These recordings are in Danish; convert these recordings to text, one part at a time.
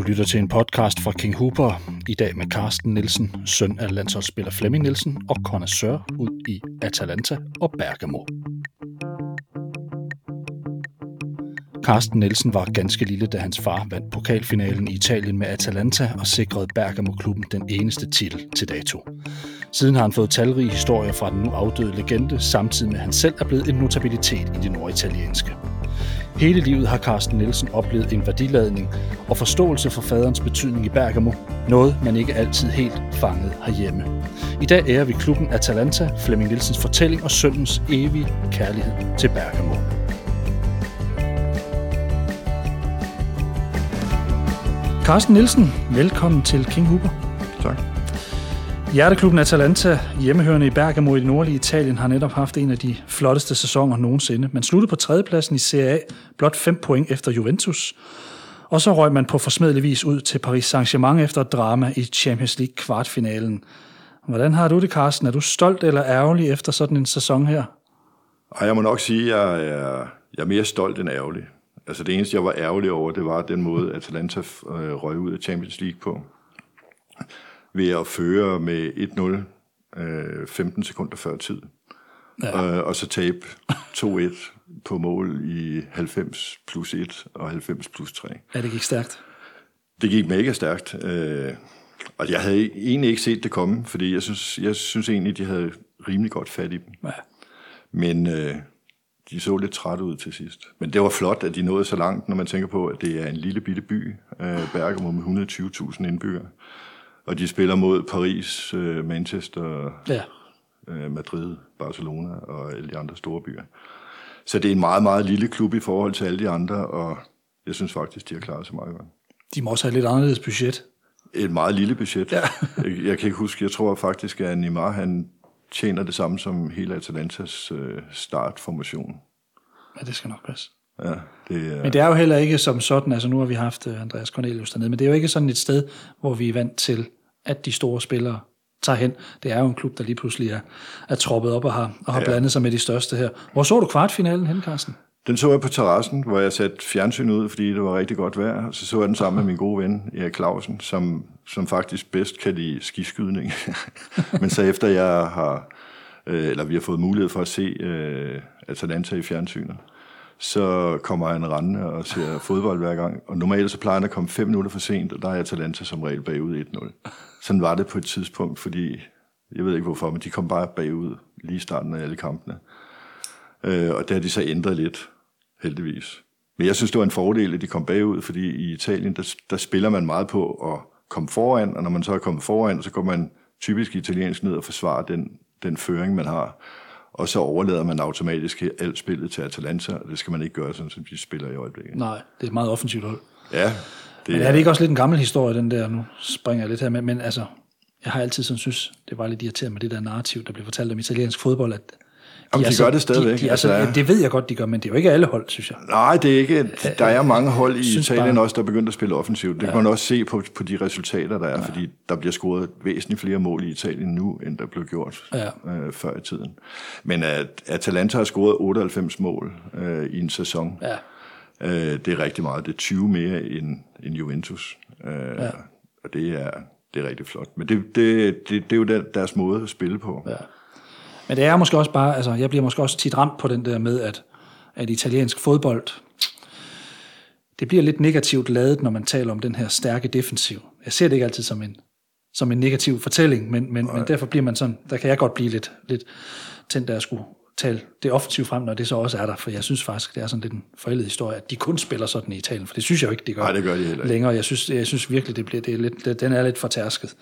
Du lytter til en podcast fra King Hooper, i dag med Carsten Nielsen, søn af landsholdsspiller Flemming Nielsen og connoisseur ud i Atalanta og Bergamo. Carsten Nielsen var ganske lille, da hans far vandt pokalfinalen i Italien med Atalanta og sikrede Bergamo-klubben den eneste titel til dato. Siden har han fået talrige historier fra den nu afdøde legende, samtidig med at han selv er blevet en notabilitet i det norditalienske. Hele livet har Carsten Nielsen oplevet en værdiladning og forståelse for faderens betydning i Bergamo, noget man ikke altid helt fangede herhjemme. I dag ærer vi klubben Atalanta, Flemming Nielsens fortælling og søndens evige kærlighed til Bergamo. Carsten Nielsen, velkommen til King Huber. Tak. Hjerteklubben Atalanta, hjemmehørende i Bergamo i det nordlige Italien, har netop haft en af de flotteste sæsoner nogensinde. Man sluttede på tredjepladsen i Serie A, blot 5 point efter Juventus. Og så røg man på forsmedelig vis ud til Paris Saint-Germain efter et drama i Champions League kvartfinalen. Hvordan har du det, Carsten? Er du stolt eller ærgerlig efter sådan en sæson her? Ej, jeg må nok sige, at jeg er, jeg er mere stolt end ærgerlig. Altså det eneste, jeg var ærgerlig over, det var den måde, Atalanta øh, røg ud af Champions League på ved at føre med 1-0 øh, 15 sekunder før tid. Ja. Øh, og så tabe 2-1 på mål i 90 plus 1 og 90 plus 3. Ja, det gik stærkt. Det gik mega stærkt. Øh, og jeg havde egentlig ikke set det komme, fordi jeg synes, jeg synes egentlig, de havde rimelig godt fat i dem. Ja. Men øh, de så lidt trætte ud til sidst. Men det var flot, at de nåede så langt, når man tænker på, at det er en lille bitte by, øh, Bergamo med 120.000 indbyggere. Og de spiller mod Paris, øh, Manchester, ja. øh, Madrid, Barcelona og alle de andre store byer. Så det er en meget, meget lille klub i forhold til alle de andre, og jeg synes faktisk, de har klaret sig meget godt. De må også have et lidt anderledes budget. Et meget lille budget. Ja. jeg, jeg kan ikke huske, jeg tror faktisk, at Neymar han tjener det samme som hele Atalantas øh, startformation. Ja, det skal nok passe. Ja, det er... Men det er jo heller ikke som sådan, altså nu har vi haft øh, Andreas Cornelius dernede, men det er jo ikke sådan et sted, hvor vi er vant til, at de store spillere tager hen. Det er jo en klub, der lige pludselig er, er troppet op og har, og har ja. blandet sig med de største her. Hvor så du kvartfinalen hen, Carsten? Den så jeg på terrassen, hvor jeg satte fjernsyn ud, fordi det var rigtig godt vejr. Og så så jeg den sammen med min gode ven, Erik Clausen, som, som faktisk bedst kan lide skiskydning. Men så efter jeg har, øh, eller vi har fået mulighed for at se øh, Atalanta i fjernsynet, så kommer han rendende og ser fodbold hver gang. Og normalt så plejer han at komme fem minutter for sent, og der er Atalanta som regel bagud 1-0. Sådan var det på et tidspunkt, fordi, jeg ved ikke hvorfor, men de kom bare bagud lige i starten af alle kampene. Øh, og det har de så ændret lidt, heldigvis. Men jeg synes, det var en fordel, at de kom bagud, fordi i Italien, der, der spiller man meget på at komme foran, og når man så er kommet foran, så går man typisk italiensk ned og forsvarer den, den føring, man har og så overlader man automatisk alt spillet til Atalanta, og det skal man ikke gøre, sådan som de spiller i øjeblikket. Nej, det er et meget offensivt hold. Ja. Det men er det ikke også lidt en gammel historie, den der, nu springer jeg lidt her, men, men altså, jeg har altid sådan synes, det var lidt irriterende med det der narrativ, der blev fortalt om italiensk fodbold, at Jamen, de, de gør det stadigvæk. De, de, altså, altså, det ved jeg godt, de gør, men det er jo ikke alle hold, synes jeg. Nej, det er ikke. Der er mange hold i Italien bare, også, der er begyndt at spille offensivt. Det ja. kan man også se på, på de resultater, der er, ja. fordi der bliver scoret væsentligt flere mål i Italien nu, end der blev gjort ja. øh, før i tiden. Men at Atalanta har scoret 98 mål øh, i en sæson. Ja. Øh, det er rigtig meget. Det er 20 mere end, end Juventus. Øh, ja. Og det er, det er rigtig flot. Men det, det, det, det er jo deres måde at spille på. Ja. Men det er måske også bare, altså jeg bliver måske også tit ramt på den der med, at, at italiensk fodbold, det bliver lidt negativt ladet, når man taler om den her stærke defensiv. Jeg ser det ikke altid som en, som en negativ fortælling, men, men, men derfor bliver man sådan, der kan jeg godt blive lidt, lidt tændt, da jeg skulle tale det offensivt frem, når det så også er der, for jeg synes faktisk, det er sådan lidt en forældet historie, at de kun spiller sådan i Italien, for det synes jeg jo ikke, de gør, Nej, det gør de heller ikke. længere. Jeg synes, jeg synes virkelig, det bliver, det er lidt, den er lidt fortærsket.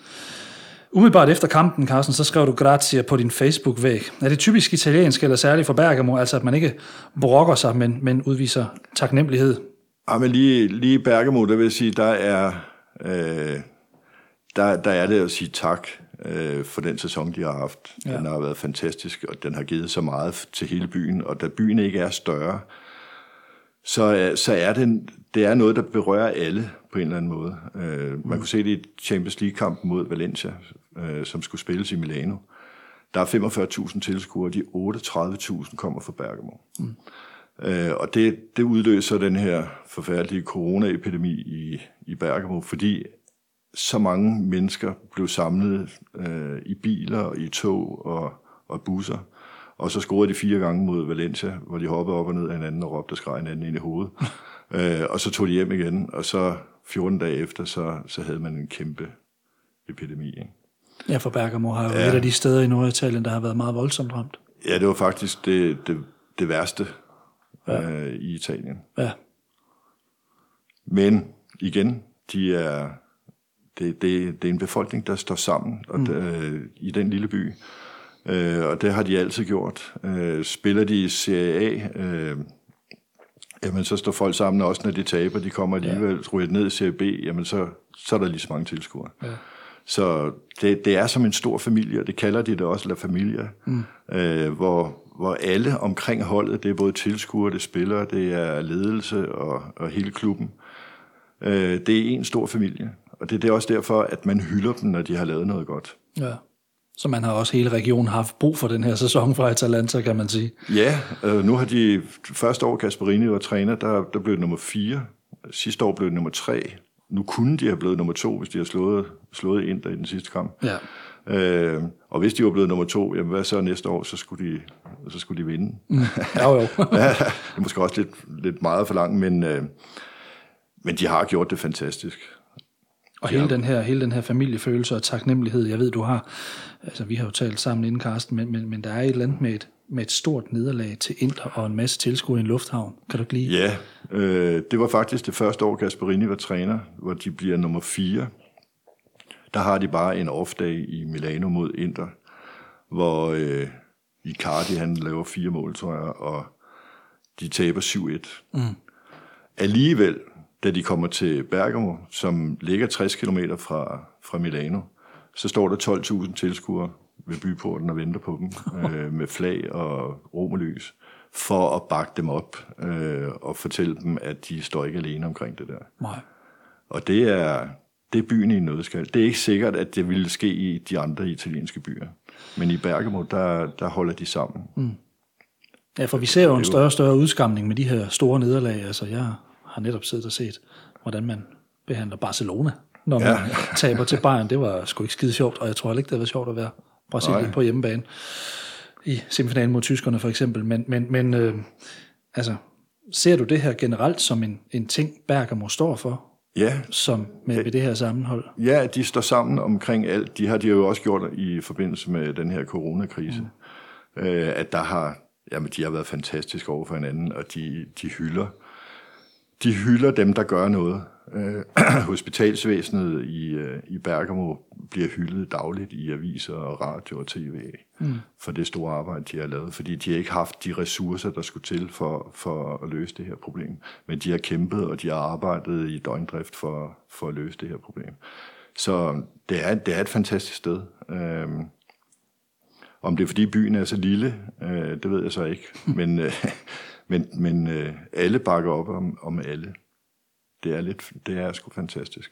Umiddelbart efter kampen, Carsten, så skrev du grazie på din Facebook-væg. Er det typisk italiensk eller særligt for Bergamo, altså at man ikke brokker sig, men, men udviser taknemmelighed? Ja, men lige, lige Bergamo, der vil jeg sige, der er, øh, der, der er det at sige tak øh, for den sæson, de har haft. Ja. Den har været fantastisk, og den har givet så meget til hele byen, og da byen ikke er større, så, så er det, det er noget, der berører alle på en eller anden måde. Øh, man mm. kunne se det i Champions League-kampen mod Valencia, øh, som skulle spilles i Milano. Der er 45.000 tilskuere, de 38.000 kommer fra Bergamo. Mm. Øh, og det, det udløser den her forfærdelige coronaepidemi i, i Bergamo, fordi så mange mennesker blev samlet øh, i biler, i tog og, og busser. Og så scorede de fire gange mod Valencia, hvor de hoppede op og ned af hinanden og råbte og skreg hinanden ind i hovedet. øh, og så tog de hjem igen, og så 14 dage efter, så, så havde man en kæmpe epidemi. Ikke? Ja, for Bergamo har jo ja. et af de steder i Norditalien, der har været meget voldsomt ramt. Ja, det var faktisk det, det, det værste ja. øh, i Italien. Ja. Men igen, de er, det, det, det er en befolkning, der står sammen og mm. øh, i den lille by. Øh, og det har de altid gjort. Øh, spiller de i Serie A, øh, jamen så står folk sammen også, når de taber. De kommer alligevel ja. ryger ned i Serie B, jamen så, så er der lige så mange tilskuere. Ja. Så det, det er som en stor familie, og det kalder de det også La Familia, mm. øh, hvor, hvor alle omkring holdet, det er både tilskuere, det er spillere, det er ledelse og, og hele klubben. Øh, det er en stor familie, og det, det er også derfor, at man hylder dem, når de har lavet noget godt. Ja. Så man har også hele regionen haft brug for den her sæson fra Atalanta, kan man sige. Ja, øh, nu har de første år, Gasparini var træner, der, der blev det nummer 4. Sidste år blev det nummer 3. Nu kunne de have blevet nummer 2, hvis de har slået, slået ind i den sidste kamp. Ja. Øh, og hvis de var blevet nummer 2, jamen hvad så næste år, så skulle de, så skulle de vinde. Mm. Jo, jo. ja, det er måske også lidt, lidt meget for langt, men, øh, men de har gjort det fantastisk. Og hele, ja. den her, hele den her familiefølelse og taknemmelighed, jeg ved, du har, altså vi har jo talt sammen inden, Karsten, men, men, men der er et eller andet med et, med et stort nederlag til Inter og en masse tilskuere i en lufthavn. Kan du ikke lide? Ja, øh, det var faktisk det første år, Gasparini var træner, hvor de bliver nummer 4. Der har de bare en off-day i Milano mod Inter, hvor øh, Icardi han laver fire mål, tror jeg, og de taber 7-1. Mm. Alligevel da de kommer til Bergamo, som ligger 60 km fra, fra Milano, så står der 12.000 tilskuere ved byporten og venter på dem øh, med flag og romerlys for at bakke dem op øh, og fortælle dem, at de står ikke alene omkring det der. Nej. Og det er, det er byen i en nødskal. Det er ikke sikkert, at det ville ske i de andre italienske byer. Men i Bergamo, der, der holder de sammen. Mm. Ja, for vi ser jo en større og større udskamning med de her store nederlag. Altså, jeg har netop siddet og set, hvordan man behandler Barcelona, når man ja. taber til Bayern. Det var sgu ikke skide sjovt, og jeg tror ikke, det var sjovt at være Brasilien Nej. på hjemmebane i semifinalen mod tyskerne for eksempel. Men, men, men øh, altså, ser du det her generelt som en, en ting, Bergamo står for? Ja. Som med, med det her sammenhold? Ja, de står sammen omkring alt. De har de jo også gjort i forbindelse med den her coronakrise. Mm. Øh, at der har, jamen, de har været fantastiske over for hinanden, og de, de hylder de hylder dem, der gør noget. Øh, hospitalsvæsenet i, øh, i Bergamo bliver hyldet dagligt i aviser og radio og tv mm. for det store arbejde, de har lavet, fordi de har ikke haft de ressourcer, der skulle til for, for at løse det her problem. Men de har kæmpet, og de har arbejdet i døgndrift for, for at løse det her problem. Så det er, det er et fantastisk sted. Øhm, om det er fordi byen er så lille, øh, det ved jeg så ikke. Men, øh, men, men øh, alle bakker op om, om alle. Det er, lidt, det er sgu fantastisk.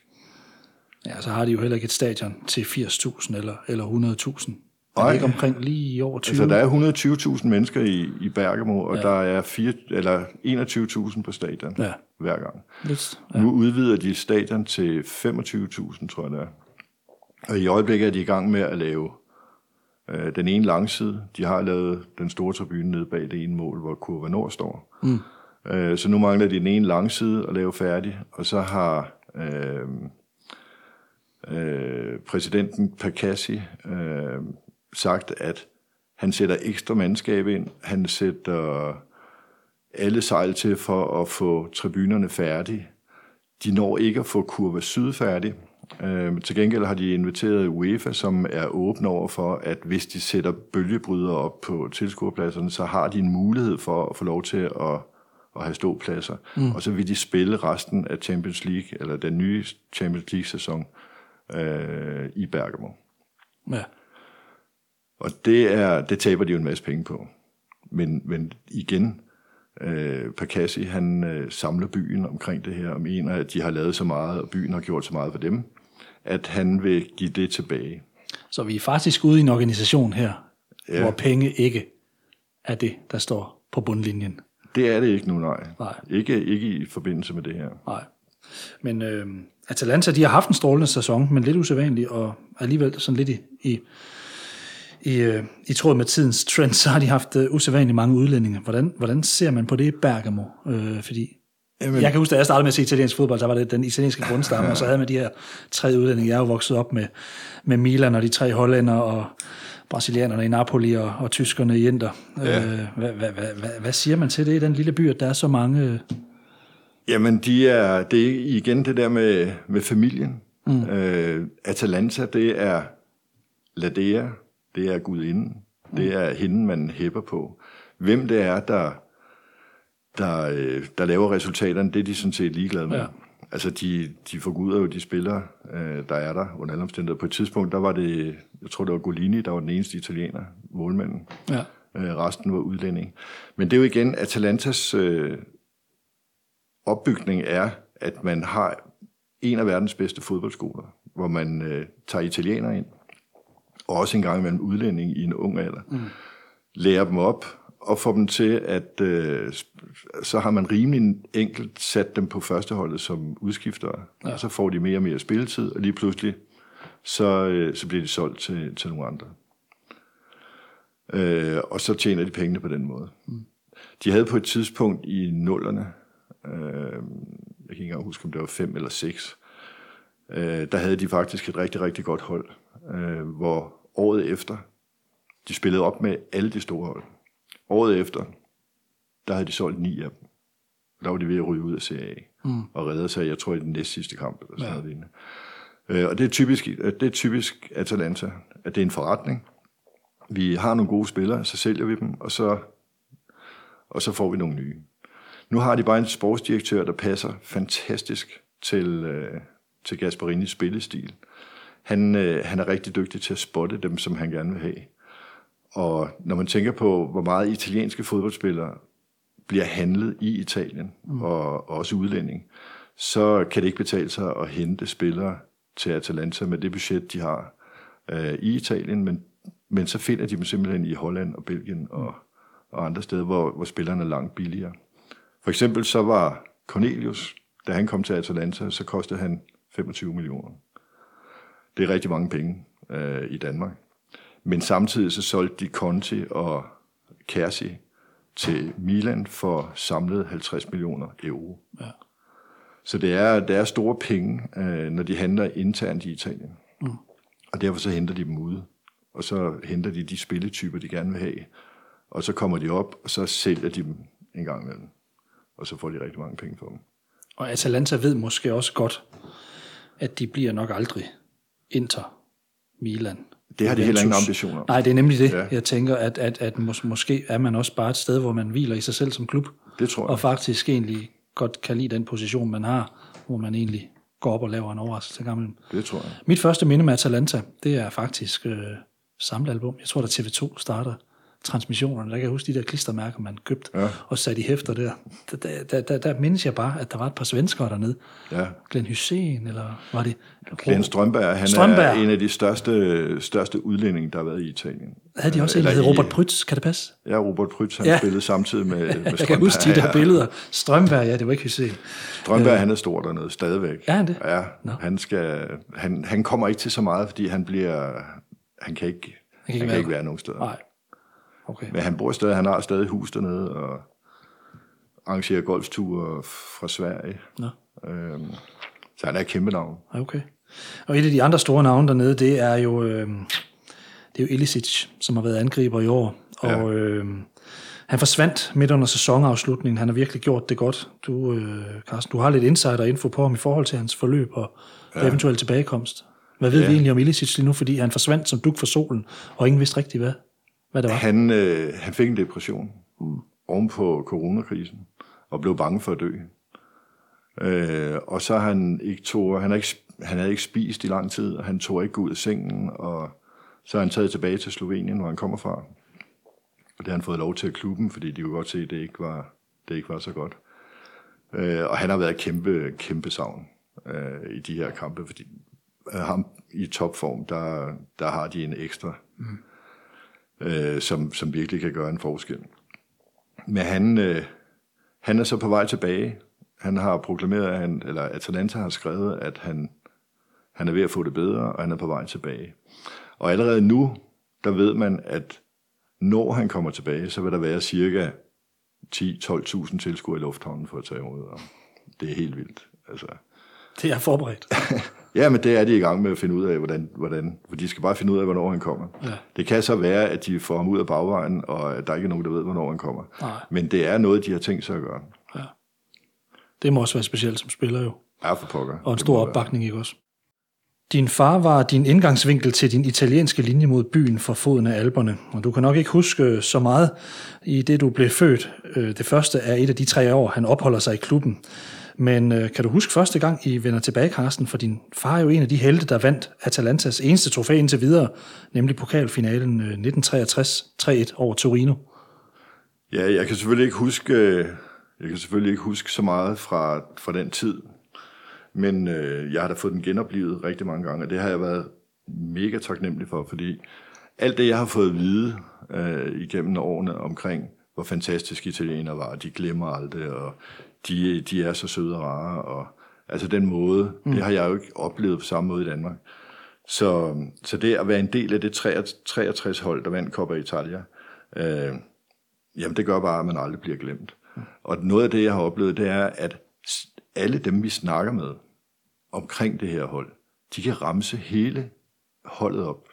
Ja, så har de jo heller ikke et stadion til 80.000 eller, eller 100.000. Er det ikke omkring lige over 20? Altså, der er 120.000 mennesker i, i Bergamo, og ja. der er 4, eller 21.000 på stadion ja. hver gang. Lidt, ja. Nu udvider de stadion til 25.000, tror jeg det er. Og i øjeblikket er de i gang med at lave Øh, den ene langside, de har lavet den store tribune nede bag det ene mål, hvor Kurva Nord står. Mm. Øh, så nu mangler de den ene langside at lave færdig, og så har øh, øh, præsidenten Pakassi øh, sagt, at han sætter ekstra mandskab ind, han sætter alle sejl til for at få tribunerne færdige. De når ikke at få kurve Syd færdig, Øh, til gengæld har de inviteret UEFA, som er åbne over for, at hvis de sætter bølgebryder op på tilskuerpladserne, så har de en mulighed for at få lov til at, at have ståpladser. Mm. Og så vil de spille resten af Champions League, eller den nye Champions League-sæson øh, i Bergamo. Ja. Og det, er, det taber de jo en masse penge på. Men, men igen, øh, Pakassi, han øh, samler byen omkring det her, og mener, at de har lavet så meget, og byen har gjort så meget for dem, at han vil give det tilbage. Så vi er faktisk ude i en organisation her, ja. hvor penge ikke er det, der står på bundlinjen. Det er det ikke nu, nej. Nej. Ikke, ikke i forbindelse med det her. Nej. Men øh, Atalanta, de har haft en strålende sæson, men lidt usædvanlig, og alligevel sådan lidt i, i, i, øh, i tråd med tidens trend, så har de haft øh, usædvanligt mange udlændinge. Hvordan, hvordan ser man på det i Bergamo? Øh, fordi Jamen. Jeg kan huske, da jeg startede med at se italiensk fodbold, der var det den italienske grundstamme, og så havde man de her tre udlændinge. Jeg er jo vokset op med, med Milan og de tre hollænder, og brasilianerne i Napoli og, og tyskerne i Inter. Ja. Øh, hvad, hvad, hvad, hvad, siger man til det i den lille by, at der er så mange... Jamen, de er, det er igen det der med, med familien. Mm. Øh, Atalanta, det er Ladea, det er gudinden, mm. det er hende, man hæpper på. Hvem det er, der, der, øh, der laver resultaterne, det er de sådan set ligeglade med. Ja. Altså, de, de forguder jo de spillere, øh, der er der under alle omstændigheder. På et tidspunkt, der var det, jeg tror, det var Golini, der var den eneste italiener, målmanden. Ja. Øh, resten var udlænding. Men det er jo igen, Atalantas øh, opbygning er, at man har en af verdens bedste fodboldskoler, hvor man øh, tager italienere ind, og også en gang imellem udlænding i en ung alder. Mm. Lærer dem op, og får dem til, at øh, så har man rimelig enkelt sat dem på førsteholdet som udskiftere, ja. og så får de mere og mere spilletid, og lige pludselig, så, øh, så bliver de solgt til, til nogle andre. Øh, og så tjener de pengene på den måde. Mm. De havde på et tidspunkt i nullerne, øh, jeg kan ikke engang huske, om det var fem eller seks, øh, der havde de faktisk et rigtig, rigtig godt hold, øh, hvor året efter, de spillede op med alle de store hold. Året efter, der havde de solgt ni af dem. Der var de ved at ryge ud af Serie A. Mm. Og redde sig, jeg tror, i den næst sidste kamp. Eller sådan ja. noget. Øh, og det er, typisk, det er typisk Atalanta, at det er en forretning. Vi har nogle gode spillere, så sælger vi dem, og så, og så får vi nogle nye. Nu har de bare en sportsdirektør, der passer fantastisk til, øh, til Gasparinis spillestil. Han, øh, han er rigtig dygtig til at spotte dem, som han gerne vil have. Og når man tænker på, hvor meget italienske fodboldspillere bliver handlet i Italien, mm. og også udlænding, så kan det ikke betale sig at hente spillere til Atalanta med det budget, de har øh, i Italien, men, men så finder de dem simpelthen i Holland og Belgien og, og andre steder, hvor, hvor spillerne er langt billigere. For eksempel så var Cornelius, da han kom til Atalanta, så kostede han 25 millioner. Det er rigtig mange penge øh, i Danmark. Men samtidig så solgte de Conti og Kersi til Milan for samlet 50 millioner euro. Ja. Så det er, det er store penge, øh, når de handler internt i Italien. Mm. Og derfor så henter de dem ude. Og så henter de de spilletyper, de gerne vil have. Og så kommer de op, og så sælger de dem en gang imellem. Og så får de rigtig mange penge for dem. Og Atalanta ved måske også godt, at de bliver nok aldrig Inter, Milan, det har de heller ingen ambitioner. Nej, det er nemlig det. Ja. Jeg tænker, at, at, at mås- måske er man også bare et sted, hvor man hviler i sig selv som klub. Det tror jeg. Og faktisk egentlig godt kan lide den position, man har, hvor man egentlig går op og laver en overraskelse til gammel. Det tror jeg. Mit første minde med Atalanta, det er faktisk øh, samlealbum. Jeg tror, at TV2 starter transmissionerne. Der kan jeg huske de der klistermærker, man købte ja. og satte i hæfter der. Der, der, der, der, mindes jeg bare, at der var et par svenskere dernede. Ja. Glenn Hussein, eller var det... Glenn Strømberg, han Strømberg. er en af de største, største udlændinge, der har været i Italien. Havde de også en, der hed Robert Prytz, kan det passe? Ja, Robert Prytz, han ja. spillede samtidig med, med Strømberg. Jeg kan huske de der billeder. Strømberg, ja, det var ikke Hussein. Strømberg, øh. han er stor dernede, stadigvæk. Ja, han det? Ja, no. han, skal, han, han kommer ikke til så meget, fordi han bliver... Han kan ikke, han kan ikke, han kan ikke være nogen steder. Nej. Okay. Men han bor stadig, han har stadig hus dernede, og arrangerer golfture fra Sverige. Nå. Øhm, så han er et kæmpe navn. Okay. Og et af de andre store navne dernede, det er jo, øh, det er jo Ilicic, som har været angriber i år. Og ja. øh, han forsvandt midt under sæsonafslutningen. Han har virkelig gjort det godt. Du, øh, Carsten, du har lidt insider-info på ham i forhold til hans forløb og ja. eventuel tilbagekomst. Hvad ved ja. vi egentlig om Ilicic lige nu? Fordi han forsvandt som duk for solen, og ingen vidste rigtigt hvad hvad det var? Han, øh, han fik en depression mm. oven på coronakrisen, og blev bange for at dø. Øh, og så han ikke tog, han, ikke, han havde ikke spist i lang tid, og han tog ikke ud af sengen, og så har han taget tilbage til Slovenien, hvor han kommer fra. Og det har han fået lov til at klubben, fordi de kunne godt se, at det ikke var, det ikke var så godt. Øh, og han har været kæmpe, kæmpe savn øh, i de her kampe, fordi øh, ham i topform, der, der har de en ekstra. Mm øh, som, som virkelig kan gøre en forskel. Men han, øh, Han er så på vej tilbage. Han har proklameret, at han, eller Atalanta har skrevet, at han, han er ved at få det bedre, og han er på vej tilbage. Og allerede nu, der ved man, at når han kommer tilbage, så vil der være cirka 10-12.000 tilskuere i lufthavnen for at tage imod ham. Det er helt vildt. Altså. Det er forberedt. ja, men det er de i gang med at finde ud af, hvordan, hvordan for de skal bare finde ud af, hvornår han kommer. Ja. Det kan så være, at de får ham ud af bagvejen, og at der ikke er nogen, der ved, hvornår han kommer. Nej. Men det er noget, de har tænkt sig at gøre. Ja. Det må også være specielt som spiller jo. Ja, for pokker. Og en stor være. opbakning, ikke også? Din far var din indgangsvinkel til din italienske linje mod byen for foden af alberne, og du kan nok ikke huske så meget i det, du blev født. Øh, Det første er et af de tre år, han opholder sig i klubben. Men øh, kan du huske første gang, I vender tilbage, Carsten? For din far er jo en af de helte, der vandt Atalantas eneste trofæ indtil videre, nemlig pokalfinalen øh, 1963 3-1 over Torino. Ja, jeg kan selvfølgelig ikke huske, øh, jeg kan selvfølgelig ikke huske så meget fra, fra den tid, men øh, jeg har da fået den genoplevet rigtig mange gange, og det har jeg været mega taknemmelig for, fordi alt det, jeg har fået at vide øh, igennem årene omkring, hvor fantastisk italiener var, de glemmer aldrig, og de, de er så søde og rare, og altså den måde, mm. det har jeg jo ikke oplevet på samme måde i Danmark. Så, så det at være en del af det 63-hold, der vandt Coppa Italia, øh, Jamen, det gør bare, at man aldrig bliver glemt. Og noget af det, jeg har oplevet, det er, at alle dem, vi snakker med omkring det her hold, de kan ramse hele holdet op.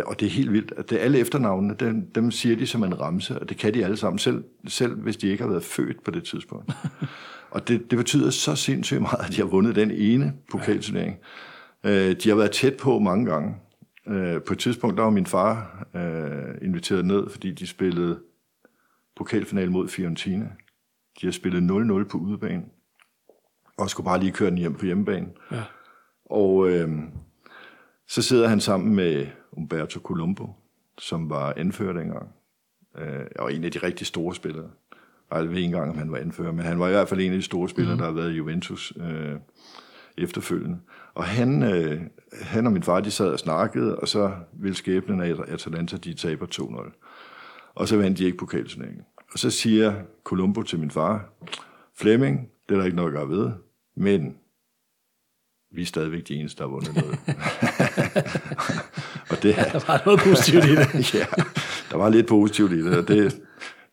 Og det er helt vildt. at det alle efternavnene, dem, dem siger de som en ramse, og det kan de alle sammen, selv, selv hvis de ikke har været født på det tidspunkt. og det, det betyder så sindssygt meget, at de har vundet den ene pokalturnering. Øh, de har været tæt på mange gange. Øh, på et tidspunkt, der var min far øh, inviteret ned, fordi de spillede pokalfinale mod Fiorentina. De har spillet 0-0 på udebane, og skulle bare lige køre den hjem på hjemmebane. Ja. Og øh, så sidder han sammen med Umberto Colombo, som var anfører dengang, øh, og en af de rigtig store spillere. Jeg ved ikke engang, om han var anfører, men han var i hvert fald en af de store spillere, mm. der har været i Juventus øh, efterfølgende. Og han, øh, han og min far, de sad og snakkede, og så ville skæbnen af Atalanta, de taber 2-0. Og så vandt de ikke pokalturneringen. Og så siger Colombo til min far, Flemming, det er der ikke noget at gøre ved, men vi er stadigvæk de eneste, der har vundet noget. og det, Der var noget positivt i det. ja, der var lidt positivt i det, og det,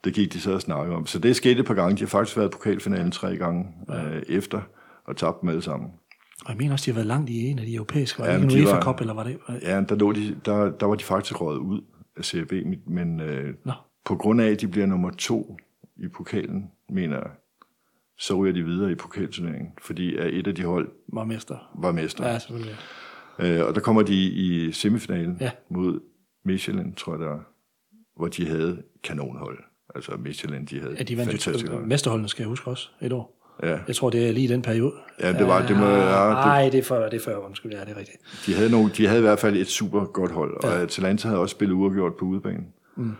det gik de så og snakke om. Så det skete et par gange. De har faktisk været i pokalfinalen tre gange øh, efter, og tabt dem alle sammen. Og jeg mener også, de har været langt i en af de europæiske. Var Ja, det ikke en Cup, eller var det? Ja, der, lå de, der, der var de faktisk røget ud af CRB, men øh, Nå. på grund af, at de bliver nummer to i pokalen, mener jeg, så ryger de videre i pokalturneringen, fordi et af de hold Var mester. var mester. Ja, selvfølgelig. Øh, og der kommer de i semifinalen Ja. mod Michelin, tror jeg der, hvor de havde kanonhold. Altså Michelin, de havde Ja, de vandt fantastisk hold. mesterholdene, skal jeg huske også, et år. Ja, Jeg tror, det er lige den periode. ja, det var, det må, ja, Nej, det, det er før, det er før, undskyld, ja, det er rigtigt. de, havde nogle, de havde i hvert fald et super godt hold, og Atalanta havde også spillet uafgjort på udebane. Mm.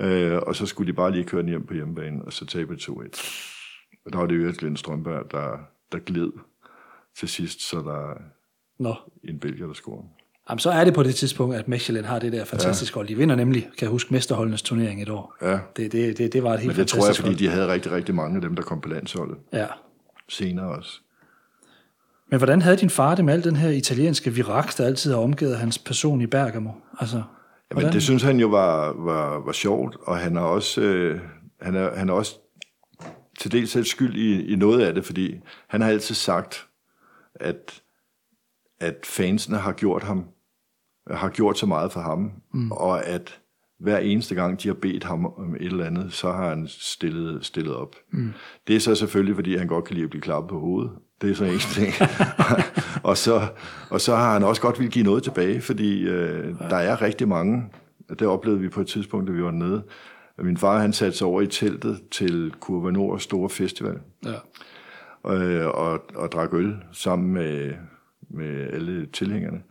Øh, og så skulle de bare lige køre den hjem på hjemmebane, og så tabe 2-1. Og der var det jo Glenn Strømberg, der, der gled til sidst, så der er Nå, en belgier, der scorer. Jamen, så er det på det tidspunkt, at Mechelen har det der fantastiske hold. De vinder nemlig, kan jeg huske, mesterholdenes turnering et år. Ja, Det, det, det, det var et helt men det tror jeg, fantastisk fordi de havde rigtig, rigtig mange af dem, der kom på landsholdet. hold. Ja. Senere også. Men hvordan havde din far det med al den her italienske virak, der altid har omgivet hans person i Bergamo? Altså, Jamen, hvordan? det synes han jo var, var, var sjovt, og han er også, øh, han er, han er også til dels selv skyld i, i noget af det, fordi han har altid sagt, at, at fansene har gjort ham, har gjort så meget for ham, mm. og at hver eneste gang, de har bedt ham om et eller andet, så har han stillet, stillet op. Mm. Det er så selvfølgelig, fordi han godt kan lide at blive klappet på hovedet. Det er så en ting. og, så, og så har han også godt vil give noget tilbage, fordi øh, der er rigtig mange, det oplevede vi på et tidspunkt, da vi var nede. Min far han satte sig over i teltet til Kurva Nords store festival, Ja. øh, og, og drak øl sammen med, med alle tilhængerne.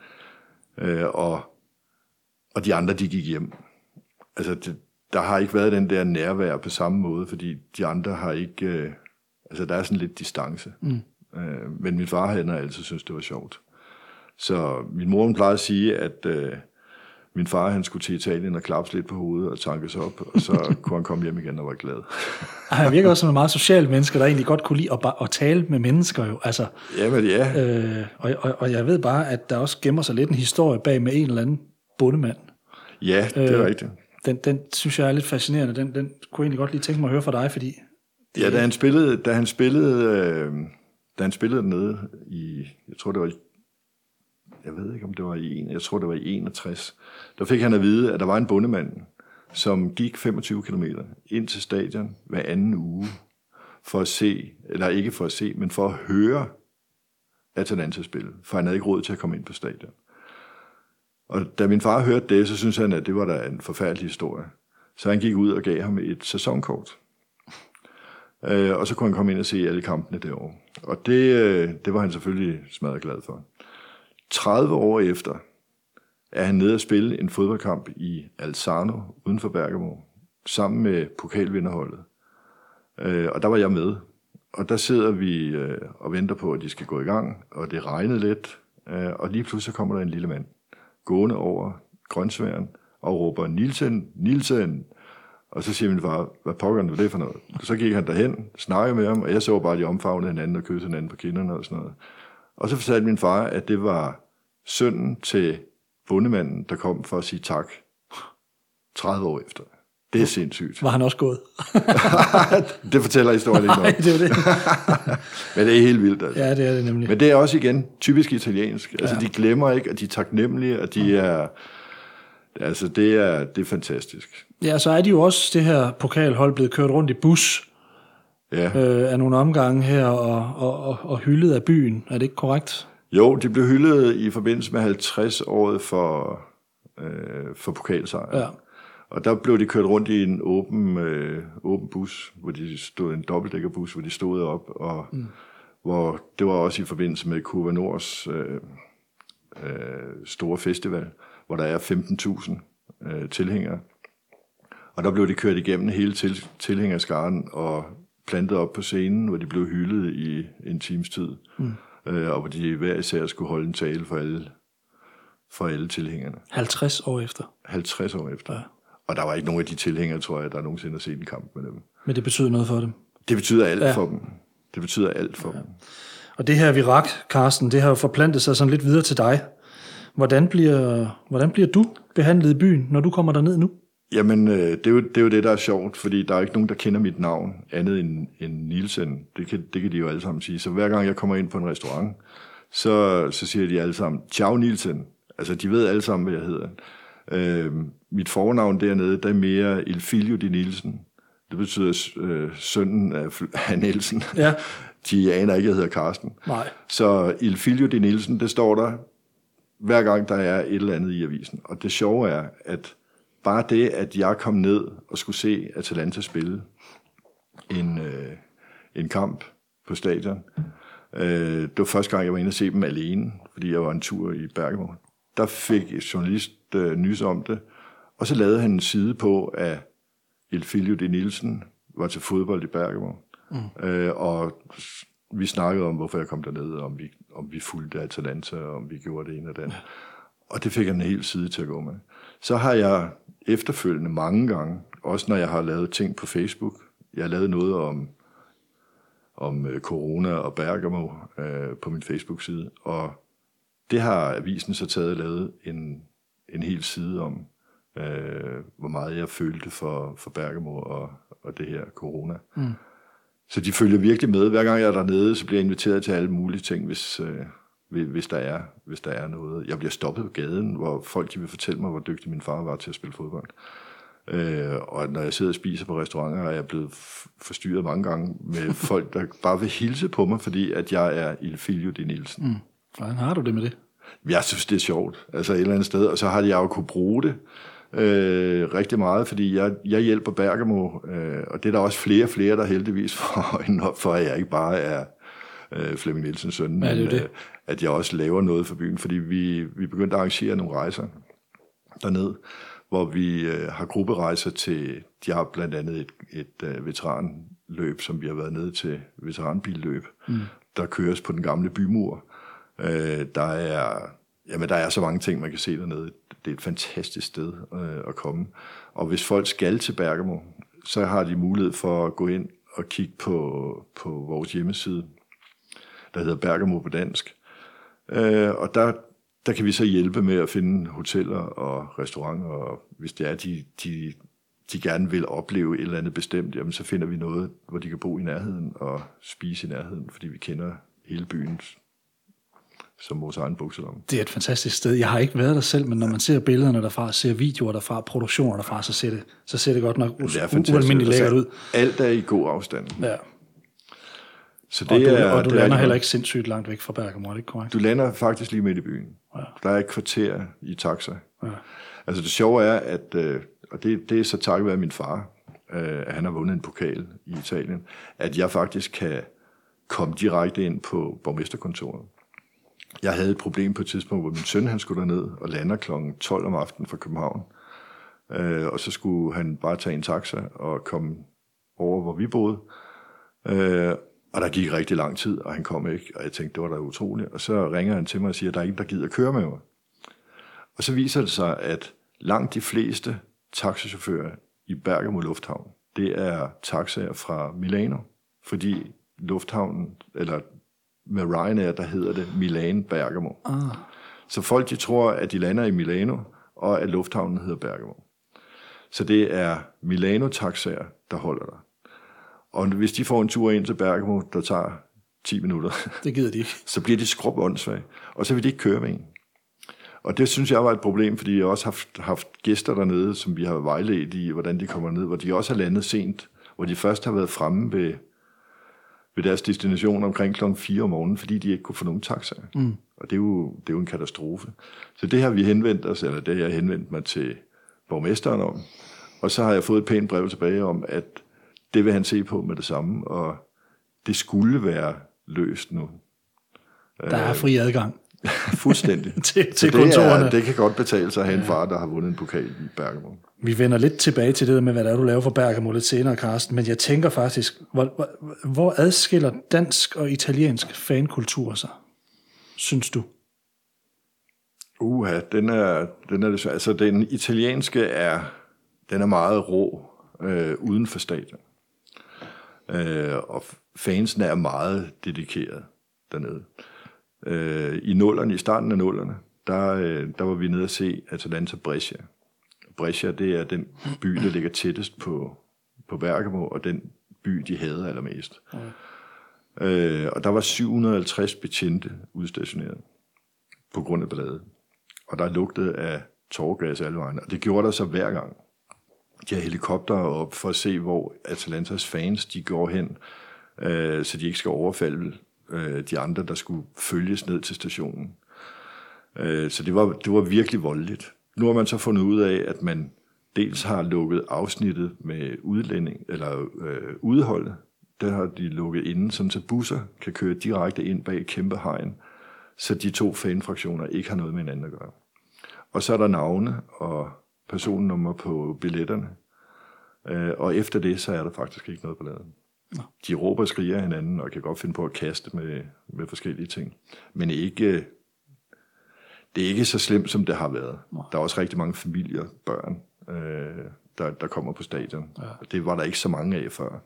Øh, og, og de andre, de gik hjem. Altså, det, der har ikke været den der nærvær på samme måde, fordi de andre har ikke... Øh, altså, der er sådan lidt distance. Mm. Øh, men min far, har altid synes det var sjovt. Så min mor, hun plejede at sige, at øh, min far han skulle til Italien og klappe lidt på hovedet og tankes op, og så kunne han komme hjem igen og var glad. Ej, Han virker også som en meget social menneske, der egentlig godt kunne lide at, at tale med mennesker jo. Altså, Jamen ja, øh, og, og, og jeg ved bare, at der også gemmer sig lidt en historie bag med en eller anden bondemand. ja det er øh, rigtigt. Den, den synes jeg er lidt fascinerende. Den, den kunne jeg egentlig godt lige tænke mig at høre fra dig, fordi Ja, da han spillede, da han spillede, øh, da han spillede dernede i, jeg tror det var, i- jeg ved ikke om det var i en, jeg tror det var i 61, der fik han at vide, at der var en bondemand, som gik 25 km ind til stadion hver anden uge for at se, eller ikke for at se, men for at høre Atalanta spille, for han havde ikke råd til at komme ind på stadion. Og da min far hørte det, så synes han, at det var da en forfærdelig historie. Så han gik ud og gav ham et sæsonkort. Øh, og så kunne han komme ind og se alle kampene derovre. Og det, øh, det var han selvfølgelig smadret glad for. 30 år efter er han nede og spille en fodboldkamp i Alzano uden for Bergamo, sammen med pokalvinderholdet. Øh, og der var jeg med. Og der sidder vi øh, og venter på, at de skal gå i gang, og det regnede lidt. Øh, og lige pludselig kommer der en lille mand gående over grøntsværen og råber, Nielsen, Nielsen, og så siger min far, hvad pokker er det for noget? Så gik han derhen, snakkede med ham, og jeg så bare, at de omfavnede hinanden og kyssede hinanden på kinderne og sådan noget. Og så fortalte min far, at det var sønnen til bondemanden, der kom for at sige tak 30 år efter. Det er sindssygt. var han også gået. det fortæller historien ikke Nej, det er det. Men det er helt vildt. Altså. Ja, det er det nemlig. Men det er også igen typisk italiensk. Altså, de glemmer ikke, at de er taknemmelige, og de er... Altså, det er, det er fantastisk. Ja, så er de jo også det her pokalhold blevet kørt rundt i bus Ja. øh, af nogle omgange her og, og, og, og hyldet af byen. Er det ikke korrekt? Jo, de blev hyldet i forbindelse med 50-året for, øh, for pokalsejren. Ja. Og der blev de kørt rundt i en åben, øh, åben bus, hvor de stod en dobbeltdækkerbus, hvor de stod op, og mm. hvor det var også i forbindelse med Kurva Nords øh, øh, store festival, hvor der er 15.000 øh, tilhængere. Og der blev de kørt igennem hele til, tilhængerskaren og plantet op på scenen, hvor de blev hyldet i en times tid. Mm. Øh, og hvor de hver især skulle holde en tale for alle, for alle tilhængerne. 50 år efter. 50 år efter. Ja. Og der var ikke nogen af de tilhængere, tror jeg, der nogensinde har set en kamp med dem. Men det betyder noget for dem. Det betyder alt Ja. for dem. Det betyder alt for ja. dem. Og det her virak, Carsten, det har jo forplantet sig sådan lidt videre til dig. Hvordan bliver, hvordan bliver du behandlet i byen, når du kommer derned nu? Jamen, øh, det, er jo, det er jo det, der er sjovt, fordi der er ikke nogen, der kender mit navn andet end, end Nielsen. Det kan, det kan de jo alle sammen sige. Så hver gang jeg kommer ind på en restaurant, så, så siger de alle sammen, ciao Nielsen. Altså, de ved alle sammen, hvad jeg hedder. Øh, mit fornavn dernede, der er mere Il Figlio di Nielsen. Det betyder øh, sønnen af, af Nielsen. Ja. De aner ikke, jeg hedder Karsten. Nej. Så Il Figlio di Nielsen, det står der hver gang, der er et eller andet i avisen. Og det sjove er, at bare det, at jeg kom ned og skulle se Atalanta spille en, øh, en kamp på stadion, øh, det var første gang, jeg var inde og se dem alene, fordi jeg var en tur i Bergamo. Der fik et journalist øh, nys om det, og så lavede han en side på, at Il Figlio di Nielsen var til fodbold i Bergamo. Mm. Øh, og vi snakkede om, hvorfor jeg kom derned, om vi, om vi fulgte Atalanta, og om vi gjorde det ene og det andet. Og det fik jeg en hel side til at gå med. Så har jeg efterfølgende mange gange, også når jeg har lavet ting på Facebook, jeg har lavet noget om, om øh, corona og Bergamo øh, på min Facebook-side, og det har avisen så taget og lavet en, en hel side om, øh, hvor meget jeg følte for, for Bergamo og, og det her corona. Mm. Så de følger virkelig med. Hver gang jeg er dernede, så bliver jeg inviteret til alle mulige ting, hvis, øh, hvis- der er, hvis der er noget. Jeg bliver stoppet på gaden, hvor folk de vil fortælle mig, hvor dygtig min far var til at spille fodbold. Øh, og når jeg sidder og spiser på restauranter, er jeg blevet forstyrret mange gange med folk, der bare vil hilse på mig, fordi at jeg er Il Figlio di Nielsen. Mm. Hvordan har du det med det? Jeg synes, det er sjovt, altså et eller andet sted. Og så har jeg jo kunne bruge det øh, rigtig meget, fordi jeg, jeg hjælper Bergamo, øh, og det er der også flere og flere, der heldigvis får øjnene op for, at jeg ikke bare er øh, Flemming Nielsens søn, Ja, det er men det. øh, at jeg også laver noget for byen, fordi vi, vi begyndte at arrangere nogle rejser derned, hvor vi øh, har grupperejser til, de har blandt andet et, et øh, veteranløb, som vi har været nede til, veteranbilløb, mm. der køres på den gamle bymur. Øh, der er Jamen, der er så mange ting, man kan se dernede. Det er et fantastisk sted øh, at komme. Og hvis folk skal til Bergamo, så har de mulighed for at gå ind og kigge på, på vores hjemmeside, der hedder Bergamo på dansk. Øh, og der, der kan vi så hjælpe med at finde hoteller og restauranter, og hvis det er, de, de, de gerne vil opleve et eller andet bestemt, jamen så finder vi noget, hvor de kan bo i nærheden og spise i nærheden, fordi vi kender hele byen som vores egen bukselomme. Det er et fantastisk sted. Jeg har ikke været der selv, men når man ser billederne derfra, ser videoer derfra, produktioner derfra, så ser det, så ser det godt nok u- ualmindeligt lækkert ud. Alt er i god afstand. Ja. Så Og det du, er, og du det er lander ikke- heller ikke sindssygt langt væk fra Bergamo, er det ikke korrekt? Du lander faktisk lige midt i byen. Ja. Der er et kvarter i taxa. Ja. Altså det sjove er, at, øh, og det, det er så takket være min far, øh, at han har vundet en pokal i Italien, at jeg faktisk kan komme direkte ind på borgmesterkontoret. Jeg havde et problem på et tidspunkt, hvor min søn han skulle derned og lander kl. 12 om aftenen fra København. Øh, og så skulle han bare tage en taxa og komme over, hvor vi boede. Øh, og der gik rigtig lang tid, og han kom ikke, og jeg tænkte, det var da utroligt. Og så ringer han til mig og siger, at der er ingen, der gider køre med mig. Og så viser det sig, at langt de fleste taxichauffører i Bergamo Lufthavn, det er taxaer fra Milano, fordi lufthavnen, eller med Ryanair, der hedder det Milan Bergamo. Ah, Så folk de tror, at de lander i Milano, og at lufthavnen hedder Bergamo. Så det er Milano-taxaer, der holder der. Og hvis de får en tur ind til Bergamo, der tager 10 minutter, det gider de ikke. så bliver de skrub åndssvage, og så vil de ikke køre med en. Og det synes jeg var et problem, fordi jeg også har haft, haft gæster dernede, som vi har vejledt i, hvordan de kommer ned, hvor de også har landet sent, hvor de først har været fremme ved, ved deres destination omkring kl. 4 om morgenen, fordi de ikke kunne få nogen taxaer. Mm. Og det er, jo, det er jo en katastrofe. Så det har vi henvendt os, eller det har jeg henvendt mig til borgmesteren om. Og så har jeg fået et pænt brev tilbage om, at det vil han se på med det samme, og det skulle være løst nu. Der er fri adgang Fuldstændig. til, Så til det, kontorerne. er, det kan godt betale sig at have en far, der har vundet en pokal i Bergamo. Vi vender lidt tilbage til det der med, hvad det er, du laver for Bergamo lidt senere, Carsten, men jeg tænker faktisk, hvor, hvor, hvor adskiller dansk og italiensk fankultur sig, synes du? Uha, den er, den er det svært. Altså, den italienske er, den er meget rå øh, uden for stadion. Øh, og fansen er meget dedikeret dernede. Øh, I nullerne, i starten af nullerne, der, øh, der var vi nede at se Atalanta Brescia. Brescia, det er den by, der ligger tættest på, på Bergamo, og den by, de hader allermest. Øh, og der var 750 betjente udstationeret på grund af ballade. Og der lugtede af tårgas alle vejen, og det gjorde der så hver gang. De har helikopter op for at se, hvor Atalantas fans de går hen, øh, så de ikke skal overfalde øh, de andre, der skulle følges ned til stationen. Øh, så det var, det var virkelig voldeligt. Nu har man så fundet ud af, at man dels har lukket afsnittet med udlænding, eller øh, udholdet. Der har de lukket inden, sådan så busser kan køre direkte ind bag kæmpe hegn, så de to fanfraktioner ikke har noget med hinanden at gøre. Og så er der navne og personnummer på billetterne. Øh, og efter det, så er der faktisk ikke noget på laden. De råber og skriger hinanden, og kan godt finde på at kaste med, med forskellige ting. Men ikke, det er ikke så slemt, som det har været. Der er også rigtig mange familier, børn, øh, der, der kommer på stadion. Ja. Det var der ikke så mange af før.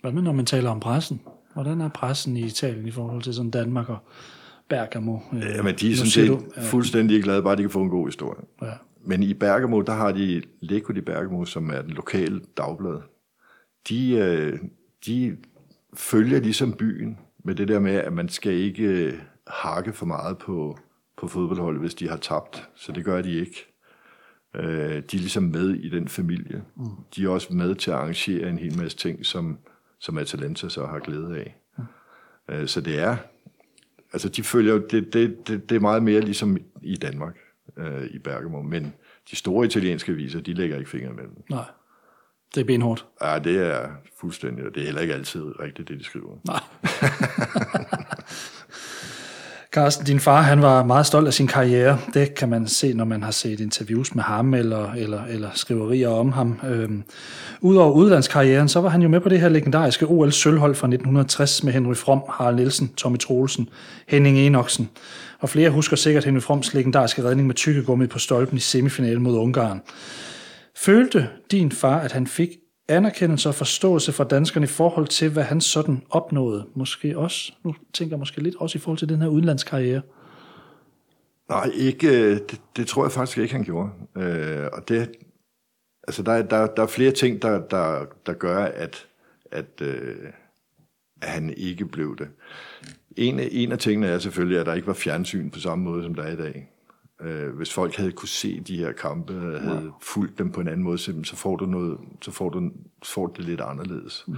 Hvad med, når man taler om pressen? Hvordan er pressen i Italien i forhold til sådan Danmark og Bergamo? Øh, Jamen, de er sådan set fuldstændig glade, bare de kan få en god historie. Ja, Men i Bergamo, der har de Lecco di Bergamo, som er den lokale dagblad. De, øh, de følger ligesom byen med det der med, at man skal ikke øh, hakke for meget på, på fodboldholdet, hvis de har tabt. Så det gør de ikke. Øh, de er ligesom med i den familie. Mm. De er også med til at arrangere en hel masse ting, som, som Atalanta så har glæde af. Øh, så det er, altså de følger det, det, det, det er meget mere ligesom i Danmark, øh, i Bergamo, men de store italienske aviser, de lægger ikke fingre imellem. nej. Det er benhårdt. Ja, det er fuldstændig, og det er heller ikke altid rigtigt, det de skriver. Nej. Carsten, din far han var meget stolt af sin karriere. Det kan man se, når man har set interviews med ham eller, eller, eller skriverier om ham. Øhm, Udover udlandskarrieren, så var han jo med på det her legendariske OL-sølvhold fra 1960 med Henry From, Harald Nielsen, Tommy Troelsen, Henning Enoksen. Og flere husker sikkert Henry Froms legendariske redning med tykkegummi på stolpen i semifinalen mod Ungarn. Følte din far, at han fik anerkendelse og forståelse fra danskerne i forhold til, hvad han sådan opnåede? Måske også, nu tænker jeg måske lidt også i forhold til den her udenlandskarriere. Nej, ikke, øh, det, det tror jeg faktisk ikke, han gjorde. Øh, og det, altså der, der, der er flere ting, der, der, der gør, at, at, øh, at han ikke blev det. En, en af tingene er selvfølgelig, at der ikke var fjernsyn på samme måde, som der er i dag. Øh, hvis folk havde kunne se de her kampe, og havde ja. fulgt dem på en anden måde, så får du, noget, så får du, får du det lidt anderledes. Mm.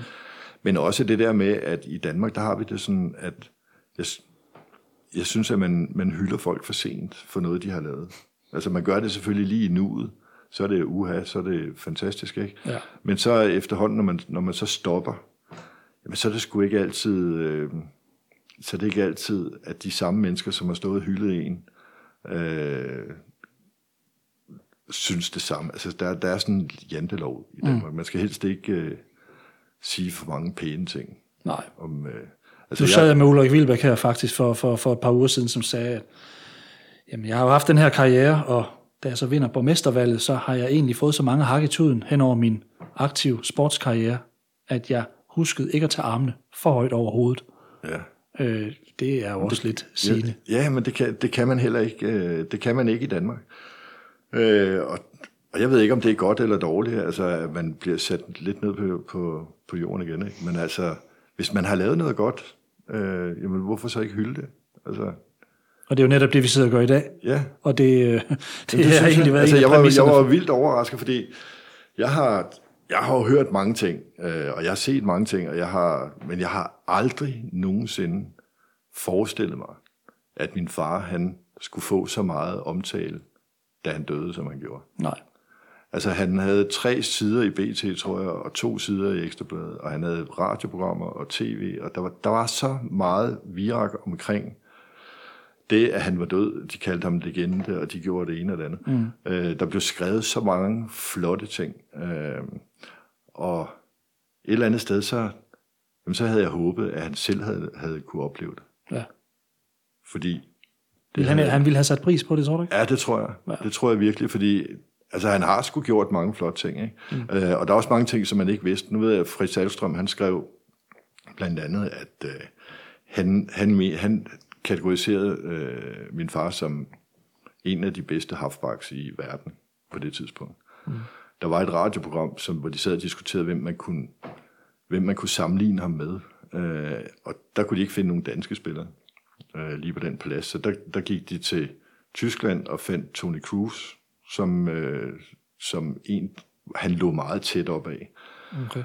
Men også det der med, at i Danmark, der har vi det sådan, at jeg, jeg synes, at man, man hylder folk for sent for noget, de har lavet. Altså man gør det selvfølgelig lige i nuet, så er det uha, så er det fantastisk, ikke? Ja. Men så efterhånden, når man, når man så stopper, jamen så er det sgu ikke altid, øh, så er det ikke altid, at de samme mennesker, som har stået og hyldet en, øh, synes det samme. Altså, der, der er sådan en jantelov i Danmark. Mm. Man skal helst ikke øh, sige for mange pæne ting. Nej. Om, øh, altså, du sad jeg med Ulrik Vilbæk her faktisk for, for, for et par uger siden, som sagde, at jamen, jeg har jo haft den her karriere, og da jeg så vinder borgmestervalget, så har jeg egentlig fået så mange hak i tuden hen over min aktive sportskarriere, at jeg huskede ikke at tage armene for højt over hovedet. Ja. Øh, det er jo også det, lidt sigende. Ja, ja, men det kan, det kan man heller ikke. Øh, det kan man ikke i Danmark. Øh, og, og jeg ved ikke, om det er godt eller dårligt, altså at man bliver sat lidt ned på, på, på jorden igen. Ikke? Men altså, hvis man har lavet noget godt, øh, jamen hvorfor så ikke hylde det? Altså, og det er jo netop det, vi sidder og gør i dag. Ja. Og det, øh, det, det har egentlig været altså, jeg, var, jeg var vildt overrasket, fordi jeg har, jeg har hørt mange ting, øh, og jeg har set mange ting, og jeg har, men jeg har aldrig nogensinde forestillet mig, at min far han skulle få så meget omtale, da han døde, som han gjorde. Nej. Altså han havde tre sider i BT, tror jeg, og to sider i Ekstrabladet, og han havde radioprogrammer og tv, og der var, der var så meget virak omkring det, at han var død, de kaldte ham legende, og de gjorde det ene og det andet. Mm. Øh, der blev skrevet så mange flotte ting. Øh, og et eller andet sted, så, jamen, så havde jeg håbet, at han selv havde, havde kunne opleve det. Ja. Fordi... Det han, havde, han ville have sat pris på det, tror du ikke? Ja, det tror jeg. Ja. Det tror jeg virkelig, fordi altså, han har sgu gjort mange flotte ting. Ikke? Mm. Øh, og der er også mange ting, som man ikke vidste. Nu ved jeg, at Fritz Alstrøm, han skrev blandt andet, at øh, han, han, han kategoriserede øh, min far som en af de bedste halfbacks i verden på det tidspunkt. Mm. Der var et radioprogram, som, hvor de sad og diskuterede, hvem man kunne, hvem man kunne sammenligne ham med. Øh, og der kunne de ikke finde nogen danske spillere øh, lige på den plads. Så der, der gik de til Tyskland og fandt Tony Cruz, som, øh, som en, han lå meget tæt op af. Okay.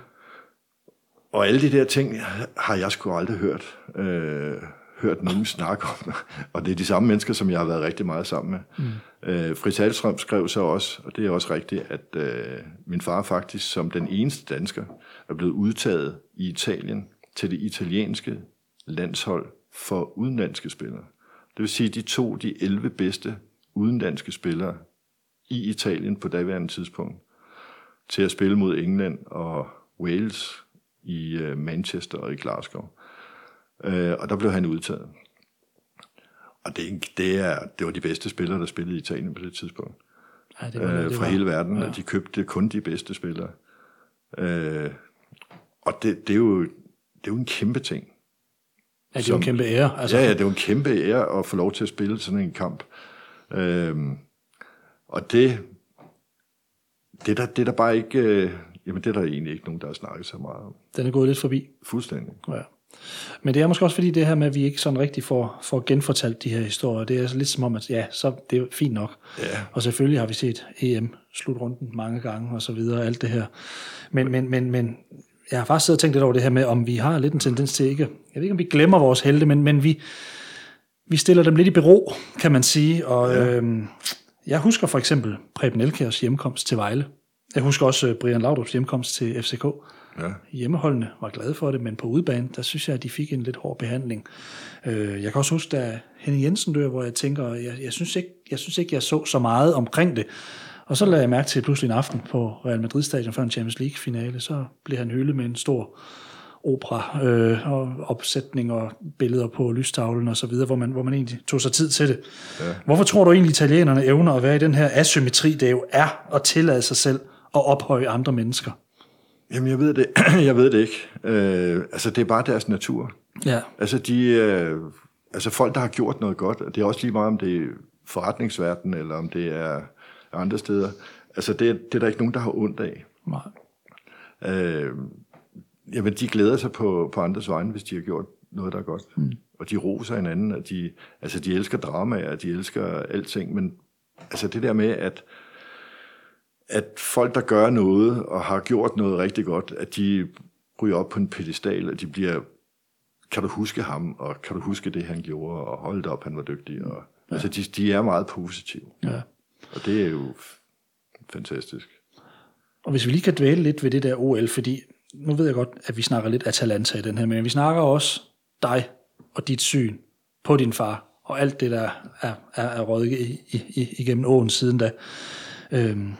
Og alle de der ting har jeg sgu aldrig hørt. Øh, hørt nogen snakke om. og det er de samme mennesker, som jeg har været rigtig meget sammen med. Mm. Øh, Fritz Alstrøm skrev så også, og det er også rigtigt, at øh, min far faktisk som den eneste dansker er blevet udtaget i Italien til det italienske landshold for udenlandske spillere. Det vil sige, at de to de 11 bedste udenlandske spillere i Italien på daværende tidspunkt til at spille mod England og Wales i øh, Manchester og i Glasgow. Øh, og der blev han udtaget. Og det, det, er, det var de bedste spillere, der spillede i Italien på det tidspunkt. Ja, det var, øh, det fra var. hele verden, ja. og de købte kun de bedste spillere. Øh, og det, det, er jo, det er jo en kæmpe ting. Ja, det er jo en kæmpe ære. Altså. Ja, ja, det er jo en kæmpe ære at få lov til at spille sådan en kamp. Øh, og det, det der, det der bare ikke, øh, jamen det er der egentlig ikke nogen, der har snakket så meget om. Den er gået lidt forbi. Fuldstændig. Ja. Men det er måske også fordi det her med, at vi ikke sådan rigtig får, får genfortalt de her historier, det er altså lidt som om, at ja, så det er fint nok. Ja. Og selvfølgelig har vi set EM-slutrunden mange gange og så videre, alt det her. Men, men, men, men jeg har faktisk siddet og tænkt lidt over det her med, om vi har lidt en tendens til ikke, jeg ved ikke, om vi glemmer vores helte, men, men vi, vi stiller dem lidt i bero, kan man sige. Og ja. øhm, jeg husker for eksempel Preben Elkærs hjemkomst til Vejle. Jeg husker også øh, Brian Laudrups hjemkomst til FCK. Ja. Hjemmeholdene var glade for det, men på udebane, der synes jeg, at de fik en lidt hård behandling. Øh, jeg kan også huske, da Henning Jensen dør, hvor jeg tænker, jeg, jeg, synes ikke, jeg synes ikke, jeg så så meget omkring det. Og så lagde jeg mærke til pludselig en aften på Real Madrid Stadion før en Champions League-finale, så blev han hyldet med en stor opera øh, og opsætning og billeder på lystavlen og så videre, hvor man, hvor man egentlig tog sig tid til det. Ja. Hvorfor tror du egentlig, italienerne evner at være i den her asymmetri, det jo er at tillade sig selv at ophøje andre mennesker? Jamen, jeg ved det, jeg ved det ikke. Øh, altså, det er bare deres natur. Ja. Altså, de, øh, altså, folk, der har gjort noget godt, det er også lige meget, om det er forretningsverden, eller om det er andre steder. Altså, det, det er der ikke nogen, der har ondt af. Nej. Øh, jamen, de glæder sig på, på andres vegne, hvis de har gjort noget, der er godt. Mm. Og de roser hinanden, og de, altså, de elsker dramaer, de elsker alting, men altså det der med, at, at folk, der gør noget, og har gjort noget rigtig godt, at de ryger op på en pedestal, og de bliver, kan du huske ham, og kan du huske det, han gjorde, og hold op, han var dygtig. Og, ja. Altså, de, de er meget positive. Ja. Og det er jo fantastisk. Og hvis vi lige kan dvæle lidt ved det der OL, fordi nu ved jeg godt, at vi snakker lidt Atalanta i den her, men vi snakker også dig og dit syn på din far, og alt det, der er, er, er røget i, i, igennem åen siden da. Øhm,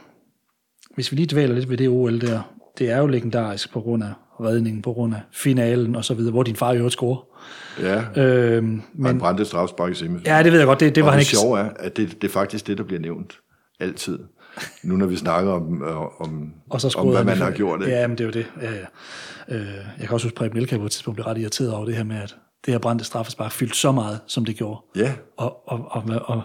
hvis vi lige dvæler lidt ved det OL der, det er jo legendarisk på grund af redningen, på grund af finalen og så videre, hvor din far jo scorer. Ja, Øhm, men, han brændte strafspark i semifinalen. ja, det ved jeg godt, det, det var og han det ikke... sjove er, at det, det er faktisk det, der bliver nævnt altid. Nu når vi snakker om, øh, om, Og så om hvad han man har gjort. Ikke? Ja, men det er jo det. Ja, ja. Øh, jeg kan også huske, Preben Elka på et tidspunkt blev ret irriteret over det her med, at det her brændte straffespark fyldte så meget, som det gjorde. ja, Og, og, og, og, og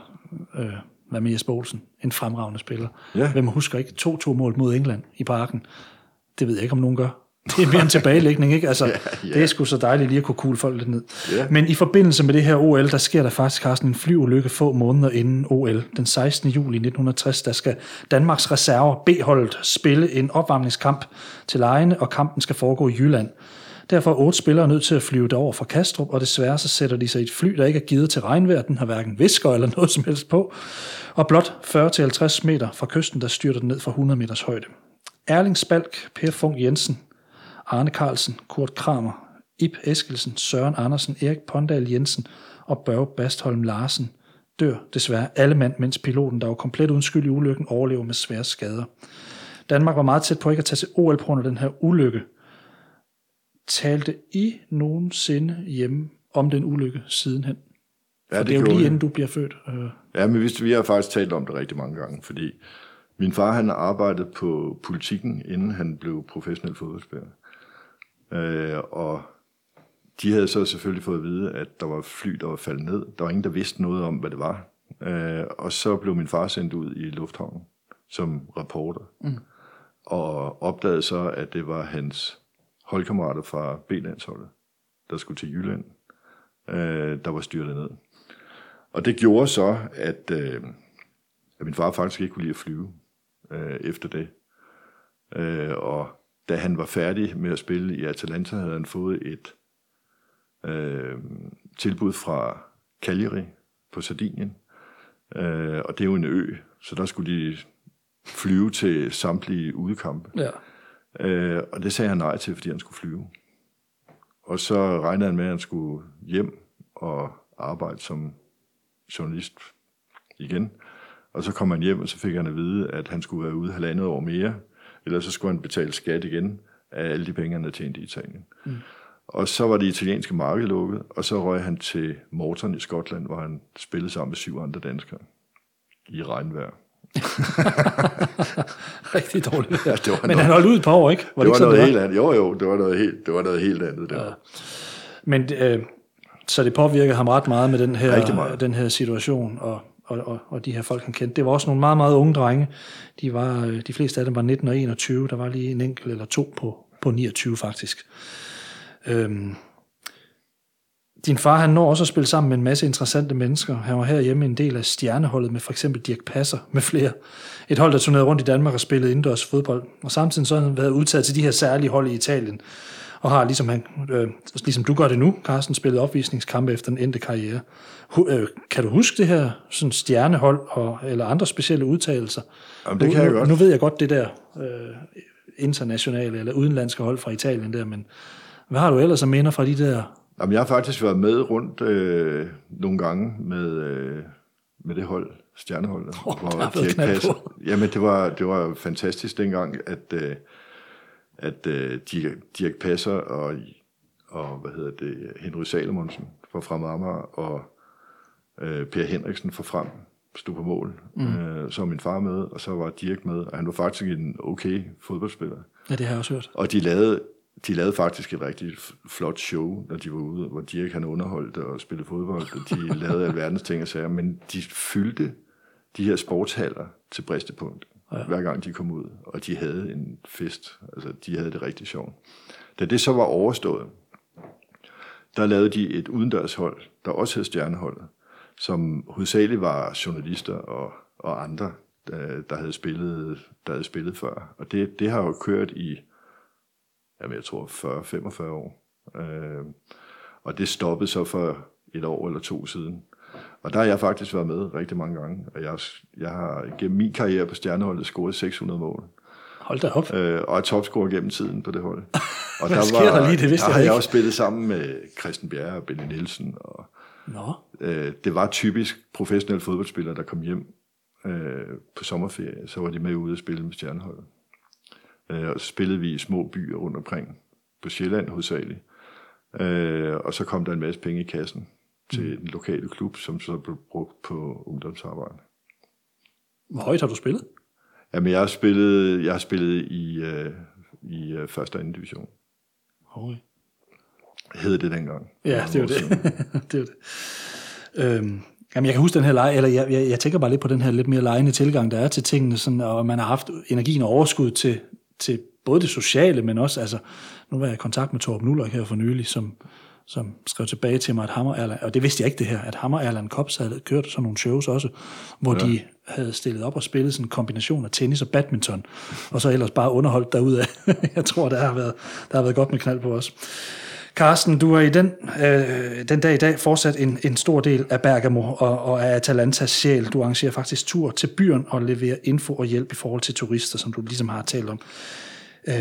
øh, hvad med Jesper Olsen? En fremragende spiller. Ja. Hvem husker ikke 2-2 mål mod England i parken? Det ved jeg ikke, om nogen gør. Det er mere en tilbagelægning, ikke? Altså, ja, ja. Det er sgu så dejligt lige at kunne kugle folk lidt ned. Ja. Men i forbindelse med det her OL, der sker der faktisk, Carsten, en flyulykke få måneder inden OL. Den 16. juli 1960, der skal Danmarks reserver B-holdet spille en opvarmningskamp til lejene, og kampen skal foregå i Jylland. Derfor er otte spillere nødt til at flyve derover fra Kastrup, og desværre så sætter de sig i et fly, der ikke er givet til regnvejr. Den har hverken visker eller noget som helst på. Og blot 40-50 meter fra kysten, der styrter den ned fra 100 meters højde. Erling Spalk, Per Funk Jensen, Arne Carlsen, Kurt Kramer, Ip Eskelsen, Søren Andersen, Erik Pondal Jensen og Børge Bastholm Larsen dør desværre alle mand, mens piloten, der var komplet uden skyld i ulykken, overlever med svære skader. Danmark var meget tæt på ikke at tage til OL på af den her ulykke. Talte I nogensinde hjemme om den ulykke sidenhen? ja For det er jo lige jeg. inden du bliver født. Øh, Ja, men vi, vi har faktisk talt om det rigtig mange gange, fordi min far han arbejdede på politikken, inden han blev professionel fodboldspiller. Øh, og de havde så selvfølgelig fået at vide, at der var fly, der var faldet ned. Der var ingen, der vidste noget om, hvad det var. Øh, og så blev min far sendt ud i lufthavnen som reporter. Mm. Og opdagede så, at det var hans holdkammerater fra B-landsholdet, der skulle til Jylland, øh, der var styrtet ned. Og det gjorde så, at, øh, at min far faktisk ikke kunne lide at flyve øh, efter det. Øh, og da han var færdig med at spille i Atalanta, havde han fået et øh, tilbud fra Cagliari på Sardinien. Øh, og det er jo en ø, så der skulle de flyve til samtlige udekampe. ja. Øh, og det sagde han nej til, fordi han skulle flyve. Og så regnede han med, at han skulle hjem og arbejde som journalist igen. Og så kom han hjem, og så fik han at vide, at han skulle være ude halvandet år mere, ellers så skulle han betale skat igen af alle de penge, han havde tjent i Italien. Mm. Og så var det italienske marked lukket, og så røg han til Morton i Skotland, hvor han spillede sammen med syv andre danskere i regnvejr. Rigtig dårligt. Ja, det var Men noget- han holdt ud et par år, ikke? Det var, ikke det var sådan, noget helt andet. Jo, jo, det var noget helt, det var noget helt andet der. Ja. Men øh, så det påvirkede ham ret meget med den her, den her situation, og, og, og, og de her folk, han kendte. Det var også nogle meget, meget unge drenge. De, var, øh, de fleste af dem var 19 og 21. Der var lige en enkelt eller to på, på 29 faktisk. Øhm, din far, han når også at spille sammen med en masse interessante mennesker. Han var herhjemme en del af stjerneholdet med for eksempel Dirk Passer med flere. Et hold, der turnerede rundt i Danmark og spillede indendørs fodbold. Og samtidig så har han været udtaget til de her særlige hold i Italien. Og har, ligesom, han, øh, ligesom du gør det nu, Carsten, spillet opvisningskampe efter den endte karriere. Øh, kan du huske det her sådan stjernehold og, eller andre specielle udtalelser? Jamen, det nu, kan jeg nu, godt. Nu ved jeg godt det der øh, internationale eller udenlandske hold fra Italien der, men hvad har du ellers af minder fra de der? Jamen, jeg har faktisk været med rundt øh, nogle gange med, øh, med det hold, stjerneholdet. Oh, hvor knald Passer-. Jamen, det var, det var fantastisk dengang, at, øh, at øh, Dirk, Dirk Passer og, og hvad hedder det, Henry Salomonsen fra Fremad og øh, Per Henriksen fra Frem stod på mål. Mm. Øh, så var min far med, og så var Dirk med, og han var faktisk en okay fodboldspiller. Ja, det har jeg også hørt. Og de lavede, de lavede faktisk et rigtig flot show, når de var ude, hvor Dirk han underholdt og spillede fodbold, og de lavede alverdens ting og sager, men de fyldte de her sportshaller til bristepunkt, ja. hver gang de kom ud, og de havde en fest, altså de havde det rigtig sjovt. Da det så var overstået, der lavede de et udendørshold, der også hed Stjerneholdet, som hovedsageligt var journalister og, og andre, der, der, havde spillet, der havde spillet før. Og det, det har jo kørt i, jamen jeg tror 40-45 år. Øh, og det stoppede så for et år eller to siden. Og der har jeg faktisk været med rigtig mange gange, og jeg, jeg har gennem min karriere på Stjerneholdet scoret 600 mål Hold da op. øh, og er topscorer gennem tiden på det hold. Og Hvad sker der lige? Det vidste der jeg har jeg ikke. også spillet sammen med Christian Bjerre og Benny Nielsen. Og, Nå, øh, det var typisk professionelle fodboldspillere, der kom hjem øh, på sommerferie. Så var de med ude og spille med stjerneholdet. Øh, og så spillede vi i små byer rundt omkring på Sjælland hovedsageligt. Øh, og så kom der en masse penge i kassen til Mm. den lokale klub, som så blev brugt på ungdomsarbejde. hvor højt har du spillet? Jamen, jeg har spillet, jeg har spillet i, øh, i øh, første og anden division. Højt. Hed det dengang. Ja, det år det. det, jo det. Øhm, jamen, jeg kan huske den her lege, eller jeg, jeg, jeg tænker bare lidt på den her lidt mere lejende tilgang, der er til tingene, sådan, og man har haft energien og overskud til, til både det sociale, men også, altså, nu var jeg i kontakt med Torben Nuller her for nylig, som, som skrev tilbage til mig, at Hammer Erland, og det vidste jeg ikke det her, at Hammer Erland Kops havde kørt sådan nogle shows også, hvor ja. de havde stillet op og spillet sådan en kombination af tennis og badminton, og så ellers bare underholdt derudad. jeg tror, der har været, der har været godt med knald på os. Carsten, du er i den, øh, den dag i dag fortsat en, en stor del af Bergamo og, og af Atalantas sjæl. Du arrangerer faktisk tur til byen og leverer info og hjælp i forhold til turister, som du ligesom har talt om. Øh,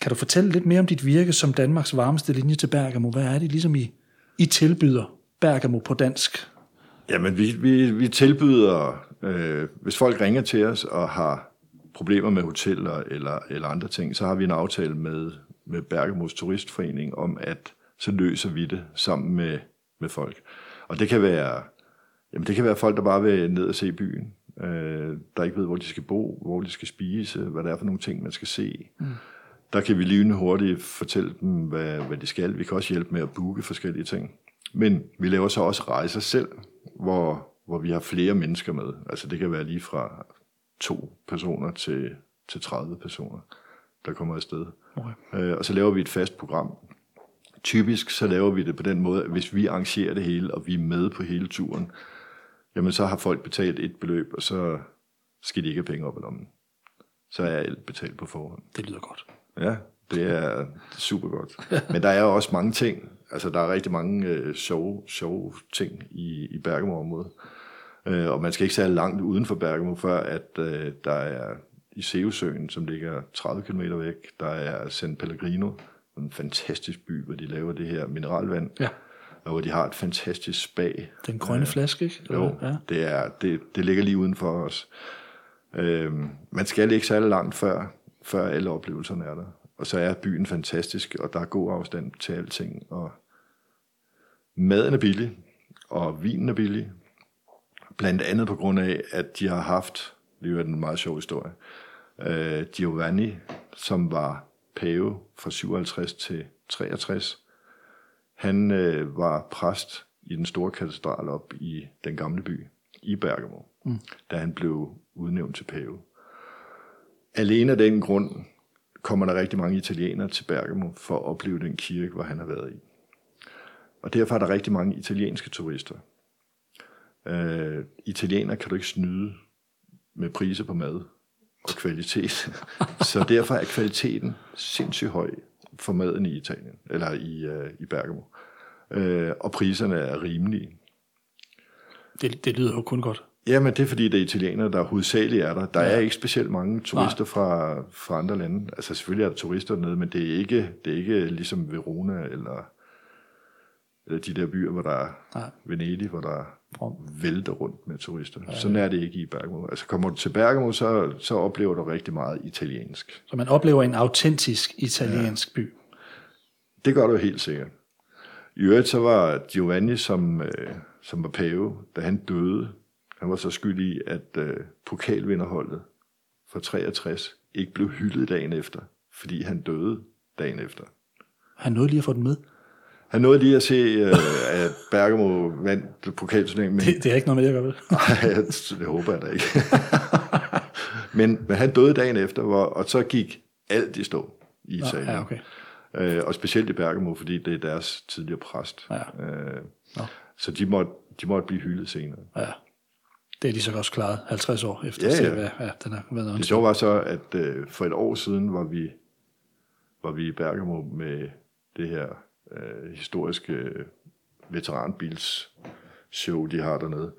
kan du fortælle lidt mere om dit virke som Danmarks varmeste linje til Bergamo? Hvad er det ligesom I, I tilbyder Bergamo på dansk? Jamen, vi, vi, vi tilbyder, øh, hvis folk ringer til os og har problemer med hoteller eller, eller andre ting, så har vi en aftale med, med Bergamos Turistforening om, at så løser vi det sammen med, med folk. Og det kan være, jamen det kan være folk, der bare vil ned og se byen, øh, der ikke ved, hvor de skal bo, hvor de skal spise, hvad det er for nogle ting, man skal se. Mm. Der kan vi lige hurtigt fortælle dem, hvad, hvad de skal. Vi kan også hjælpe med at booke forskellige ting. Men vi laver så også rejser selv, hvor, hvor vi har flere mennesker med. Altså det kan være lige fra to personer til, til 30 personer, der kommer afsted. Okay. Øh, og så laver vi et fast program. Typisk så laver vi det på den måde, at hvis vi arrangerer det hele, og vi er med på hele turen, jamen så har folk betalt et beløb, og så skal de ikke have penge op i lommen. Så er alt betalt på forhånd. Det lyder godt. Ja, det er super godt. Men der er også mange ting. Altså, der er rigtig mange øh, sjove, sjove ting i, i Bergamo-området. Øh, og man skal ikke særlig langt uden for Bergamo, før at øh, der er i Sevesøen, som ligger 30 km væk, der er San Pellegrino, en fantastisk by, hvor de laver det her mineralvand, Ja. og hvor de har et fantastisk spa. Den grønne flaske, ikke? Jo, Ja. det, er, det, det ligger lige uden for os. Øhm, man skal ikke særlig langt før, før alle oplevelserne er der. Og så er byen fantastisk, og der er god afstand til alting. Og maden er billig, og vinen er billig. Blandt andet på grund af, at de har haft, det er en meget sjov historie, øh, Giovanni, som var pave fra 57 til 63. Han øh, var præst i den store katedral op i den gamle by, i Bergamo, mm. da han blev udnævnt til pave. Alene af den grund kommer der rigtig mange italienere til Bergamo for at opleve den kirke, hvor han har været i. Og derfor er der rigtig mange italienske turister. Øh, italienere kan du ikke snyde med priser på mad og kvalitet. Så derfor er kvaliteten sindssygt høj for maden i Italien, eller i, øh, i Bergamo. Øh, og priserne er rimelige. Det, det lyder jo kun godt. Jamen, det er fordi, det er italienere, der hovedsageligt er der. Der ja. er ikke specielt mange turister fra, fra andre lande. Altså selvfølgelig er der turister dernede, men det er ikke, det er ikke ligesom Verona eller, eller de der byer, hvor der er Nej. Venedig, hvor der vælter rundt med turister. Ja, Sådan er det ikke i Bergamo. Altså kommer du til Bergamo, så, så oplever du rigtig meget italiensk. Så man oplever en autentisk italiensk ja. by. Det gør du helt sikkert. I øvrigt så var Giovanni, som, øh, som var pave, da han døde, han var så skyld i, at øh, pokalvinderholdet for 63 ikke blev hyldet dagen efter, fordi han døde dagen efter. Han nåede lige at få den med. Han nåede lige at se, øh, at Bergamo vandt pokalturneringen. Men... Det, det er ikke noget med det, jeg gør vel? Nej, det håber jeg da ikke. men, men han døde dagen efter, hvor, og så gik alt i stå i Italien. Ja, okay. Øh, og specielt i Bergamo, fordi det er deres tidligere præst. Ja. Øh, Nå. så de måtte, de måtte blive hyldet senere. Ja. Det er de så også klaret 50 år efter. Ja, ja. hvad, ja, den har været Det sjove var så, at øh, for et år siden var vi, var vi i Bergamo med det her øh, historiske øh, veteranbils show, de har dernede.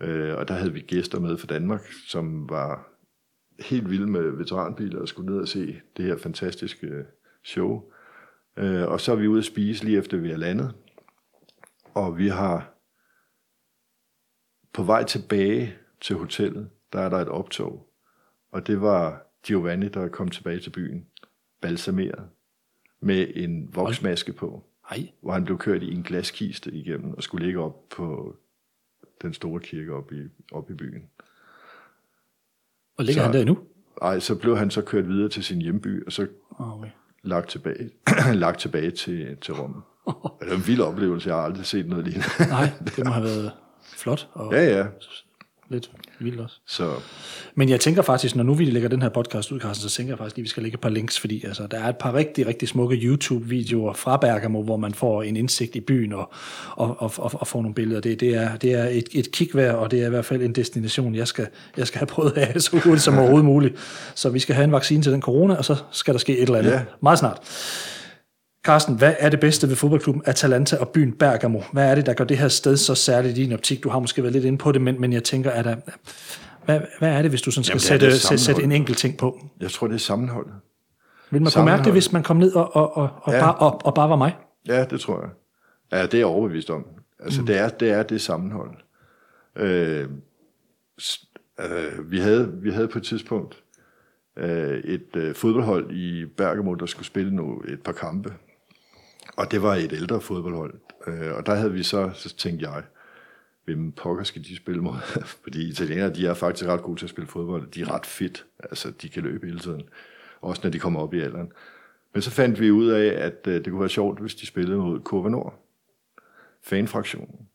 Øh, og der havde vi gæster med fra Danmark, som var helt vilde med veteranbiler og skulle ned og se det her fantastiske øh, show. Øh, og så er vi ude at spise lige efter vi er landet. Og vi har på vej tilbage til hotellet, der er der et optog. Og det var Giovanni, der kom tilbage til byen, balsameret, med en voksmaske på, Nej, hvor han blev kørt i en glaskiste igennem og skulle ligge op på den store kirke op i, op i byen. og ligger Så- han der endnu? Ej, så blev han så kørt videre til sin hjemby, og så Oh, okay. lagt tilbage, lagt tilbage til, til Rom. Det var en vild oplevelse, jeg har aldrig set noget lignende. Nej, det må have været flot og ja, ja. Lidt vildt også. Så Men jeg tænker faktisk, når nu vi lægger den her podcast ud, Carsten, så tænker jeg faktisk lige, at vi skal lægge et par links, fordi altså, der er et par rigtig, rigtig smukke YouTube-videoer fra Bergamo, hvor man får en indsigt i byen og, og, og, og, og får nogle billeder. Det, det er, det er et, et kig værd, og det er i hvert fald en destination, jeg skal, jeg skal have prøvet af så hurtigt som overhovedet muligt. Så vi skal have en vaccine til den corona, og så skal der ske et eller andet. Ja. Meget snart. Carsten, hvad er det bedste ved fodboldklubben Atalanta og byen Bergamo? Hvad er det, der gør det her sted så særligt i din optik? Du har måske været lidt inde på det, men, men jeg tænker, er der, hvad, hvad er det, hvis du sådan skal Jamen, sætte, sætte, sætte en enkelt ting på? jeg tror, det er sammenholdet. Vil man kunne mærke det, hvis man kom ned og, og, og, og, Ja. bare, og, og bare var mig? Ja, det tror jeg. Ja, det er jeg overbevist om. Altså, mm. det, er, det er det sammenhold. Øh, øh, vi, havde, vi havde på et tidspunkt øh, et øh, fodboldhold i Bergamo, der skulle spille nu et par kampe. Og det var et ældre fodboldhold. Øh, og der havde vi så, så tænkte jeg, hvem pokker skal de spille mod? Fordi italienere, de er faktisk ret gode til at spille fodbold. De er ret fit. Altså, de kan løbe hele tiden. Også når de kommer op i alderen. Men så fandt vi ud af, at øh, det kunne være sjovt, hvis de spillede mod Kurva Nord. Fanfraktionen.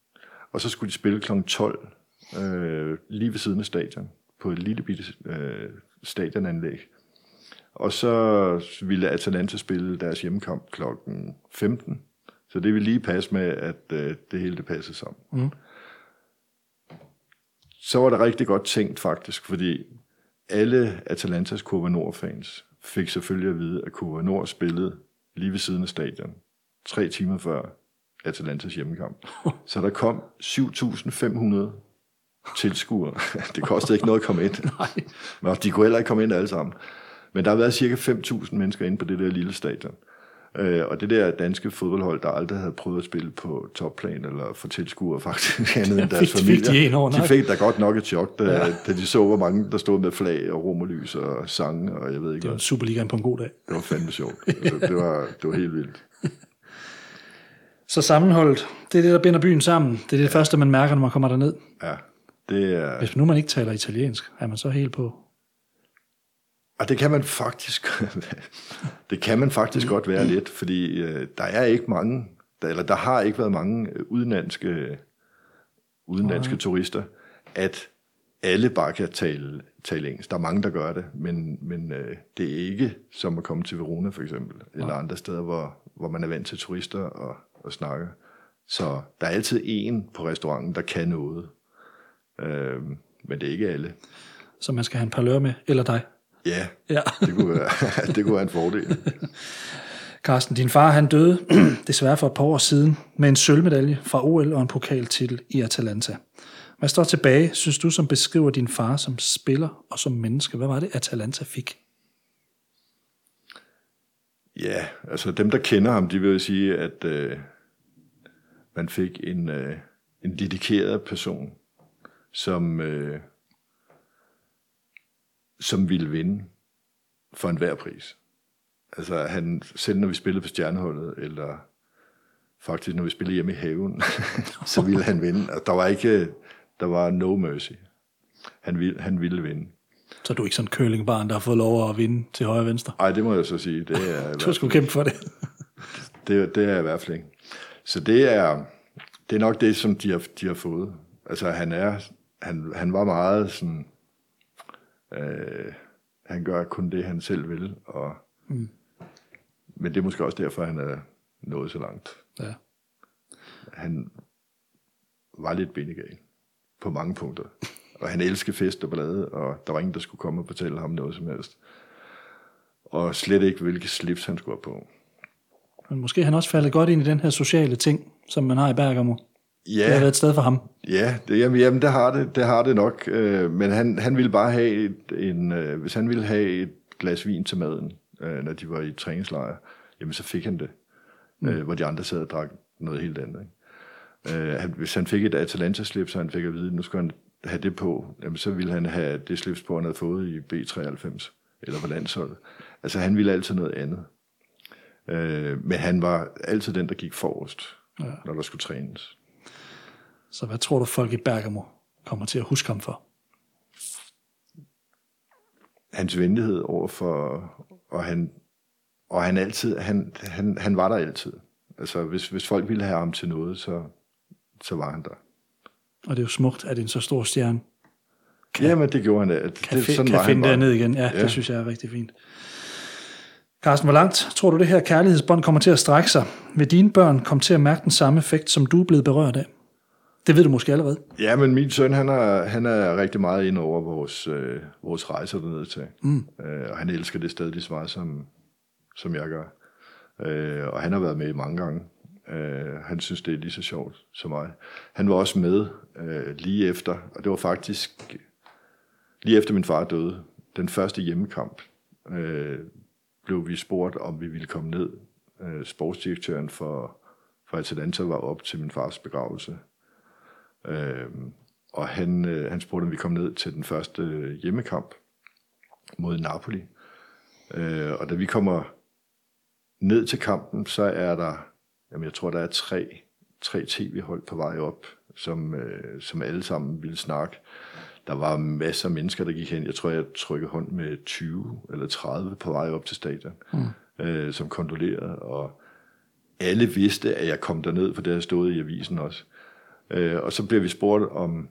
Og så skulle de spille kl. 12, øh, lige ved siden af stadion, på et lille bitte øh, stadionanlæg. Og så ville Atalanta spille deres hjemmekamp kl. 15. Så det ville lige passe med, at øh, det hele det passede sammen. Mm. Så var det rigtig godt tænkt faktisk, fordi alle Atalantas Kurva Nord-fans fik selvfølgelig at vide, at Kurva Nord spillede lige ved siden af stadion, tre timer før Atalantas hjemmekamp. Så der kom 7.500 tilskuere. Det kostede ikke noget at komme ind. Nej. Men de kunne heller ikke komme ind alle sammen. Men der har været cirka 5.000 mennesker inde på det der lille stadion. Øh, og det der danske fodboldhold, der aldrig havde prøvet at spille på topplan eller få tilskuere faktisk andet end deres Fik- fik familie. de over de fik da godt nok et chok, da, ja. da de så, hvor mange der stod med flag og romerlys og sange, og jeg ved ikke Det var hvad. Superligaen på en god dag. Det var fandme sjovt. Altså, det, var, det var helt vildt. Så sammenholdet, det er det, der binder byen sammen. Det er det ja. første, man mærker, når man kommer derned. Ja, det er... Hvis nu man ikke taler italiensk, er man så helt på. Og det kan man faktisk, det kan man faktisk godt være lidt, fordi øh, der er ikke mange, der, eller der har ikke været mange øh, udenlandske, udenlandske turister, at alle bare kan tale, tale engelsk. Der er mange, der gør det, men, men øh, det er ikke som at komme til Verona for eksempel, eller andre steder, hvor, hvor man er vant til turister og, og snakker. Så der er altid en på restauranten, der kan noget. Øh, men det er ikke alle. Så man skal have en par lør med, eller dig. Ja, Ja. det kunne være, det kunne være en fordel. Carsten, din far han døde desværre for et par år siden med en sølvmedalje fra OL og en pokaltitel i Atalanta. Hvad står tilbage, synes du, som beskriver din far som spiller og som menneske? Hvad var det, Atalanta fik? Ja, altså dem, der kender ham, de vil sige, at øh, man fik en, øh, en dedikeret person, som, øh, som ville vinde for enhver pris. Altså han, selv når vi spillede på stjerneholdet, eller faktisk når vi spillede hjemme i haven, så ville han vinde. Og der var ikke, der var no mercy. Han ville, han ville vinde. Så er du ikke sådan en curlingbarn, der har fået lov at vinde til højre og venstre? Nej, det må jeg så sige. Det er, Du skulle kæmpe for det. Det, det er jeg i hvert fald ikke. Så det er, det er nok det, som de har, de har fået. Altså han er, han, han var meget sådan, øh, han gør kun det, han selv vil, og, mm. men det er måske også derfor, han er nået så langt. Ja. Han var lidt bindegal på mange punkter. Og han elskede fest og ballade, og der var ingen, der skulle komme og fortælle ham noget som helst. Og slet ikke, hvilke slips han skulle have på. Men måske han også faldet godt ind i den her sociale ting, som man har i Bergamo. Ja, Det har været et sted for ham. Ja, det, jamen, jamen det, har det, det har det nok. Øh, men han, han ville bare have et, en, øh, hvis han ville have et glas vin til maden, øh, når de var i træningslejr, jamen så fik han det. Mm. Øh, hvor de andre sad og drak noget helt andet. Ikke? Øh, han, hvis han fik et Atalanta-slips, så han fik at vide, at nu skulle han have det på, jamen så ville han have det slips på, han havde fået i B93, eller på landsholdet. Altså han ville altid noget andet. Øh, men han var altid den, der gik forrest, ja. når der skulle trænes. Så hvad tror du, folk i Bergamo kommer til at huske ham for? hans venlighed over for, og han, og han altid, han, han, han var der altid. Altså, hvis, hvis folk ville have ham til noget, så, så var han der. Og det er jo smukt, at en så stor stjerne Kan, Jamen, det gjorde han. Det, kan, det, sådan kan var finde han bare. derned igen. Ja, ja, Ja. det synes jeg er rigtig fint. Carsten, hvor langt tror du, det her kærlighedsbånd kommer til at strække sig? Vil dine børn komme til at mærke den samme effekt, som du er blevet berørt af? Det ved du måske allerede. Ja, men min søn, han er, han er rigtig meget inde over vores, øh, vores rejser dernede til. Mm. Øh, og han elsker det sted lige så meget, som, som jeg gør. Øh, og han har været med mange gange. Øh, han synes, det er lige så sjovt som mig. Han var også med øh, lige efter, og det var faktisk lige efter min far døde, den første hjemmekamp, øh, blev vi spurgt, om vi ville komme ned. Øh, sportsdirektøren for, for Atalanta var op til min fars begravelse. Øh, og han, øh, han spurgte, om vi kom ned til den første øh, hjemmekamp mod Napoli. Øh, og da vi kommer ned til kampen, så er der, jamen jeg tror, der er tre, tre tv-hold på vej op, som, øh, som alle sammen ville snakke. Der var masser af mennesker, der gik hen. Jeg tror, jeg trykkede hånd med 20 eller 30 på vej op til stadion, mm. øh, som kondolerede. Og alle vidste, at jeg kom derned, for det havde stået i avisen også. Øh, og så bliver vi spurgt, om,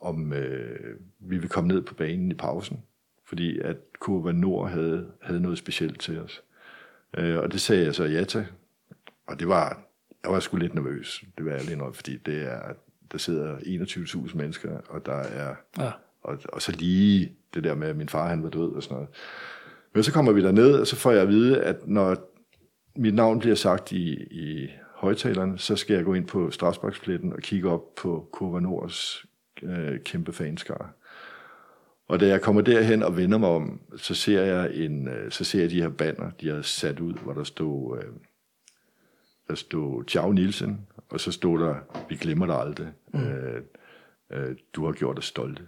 om øh, vi vil komme ned på banen i pausen, fordi at Kurva Nord havde, havde noget specielt til os. Øh, og det sagde jeg så ja til. Og det var, jeg var sgu lidt nervøs, det var jeg lige nok, fordi det er, der sidder 21.000 mennesker, og der er, Ja. og, og så lige det der med, at min far han var død og sådan noget. Men så kommer vi derned, og så får jeg at vide, at når mit navn bliver sagt i, i højtalerne, så skal jeg gå ind på Strasbourgspletten og kigge op på Kurva Nords øh, kæmpe fanskare. Og da jeg kommer derhen og vender mig om, så ser jeg en, øh, så ser jeg de her banner, de har sat ud, hvor der stod, øh, der stod Ciao Nielsen, og så stod der, vi glemmer dig aldrig. Mm. Øh, øh, du har gjort os stolte.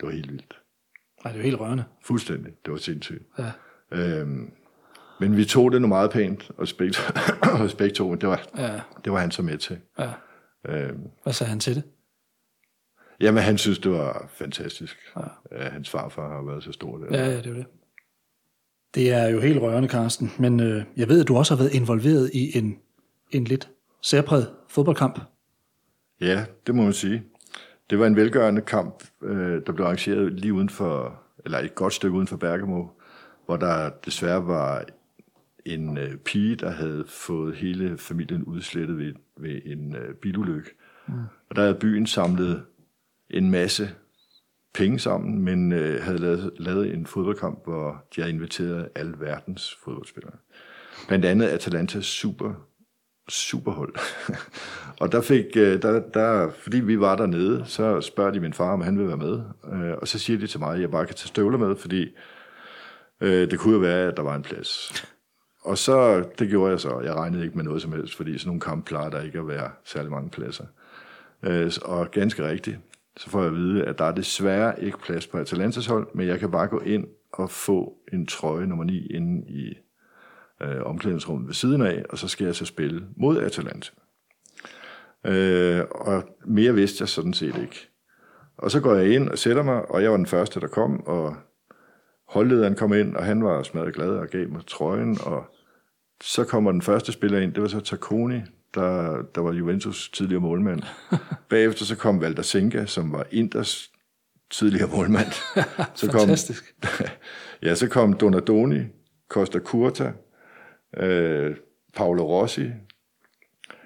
Det var helt vildt. Nej, det jo helt rørende. Fuldstændig. Det var sindssygt. Ja. Øhm, men vi tog det nu meget pænt, og begge, to, det var, Ja. det var han så med til. ja. Øhm, Hvad sagde han til det? jamen, han synes, det var fantastisk. Ja. Hans farfar har været så stor der. Ja, ja, det er det. Det er jo helt rørende, Carsten. Men øh, jeg ved, at du også har været involveret i en, en lidt særpræget fodboldkamp. Ja, det må man sige. Det var en velgørende kamp, øh, der blev arrangeret lige uden for, eller et godt stykke uden for Bergamo, hvor der desværre var en øh, pige, der havde fået hele familien udslettet ved, ved en øh, bilulykke. Mm. Og der havde byen samlet en masse penge sammen, men øh, havde lavet, lavet en fodboldkamp, hvor de havde inviteret alle verdens fodboldspillere. Blandt andet Atalantas super superhold. og der fik, øh, der, der, fordi vi var dernede, så spørger de min far, om han vil være med. Øh, og så siger de til mig, at jeg bare kan tage støvler med, fordi øh, det kunne jo være, at der var en plads. Og så, det gjorde jeg så. Jeg regnede ikke med noget som helst, fordi sådan nogle kamp plejer der ikke at være særlig mange pladser. Øh, og ganske rigtigt, så får jeg at vide, at der er desværre ikke plads på Atalantas hold, men jeg kan bare gå ind og få en trøje nummer 9 inde i øh, omklædningsrummet ved siden af, og så skal jeg så spille mod Atalanta. Øh, og mere vidste jeg sådan set ikke. Og så går jeg ind og sætter mig, og jeg var den første, der kom, og holdlederen kom ind, og han var smadret glad og gav mig trøjen, og så kommer den første spiller ind, det var så Takoni, der, der var Juventus tidligere målmand. Bagefter så kom Walter Senga, som var Inders tidligere målmand. Så kom, Fantastisk. ja, så kom Donadoni, Costa Curta, øh, Paolo Rossi.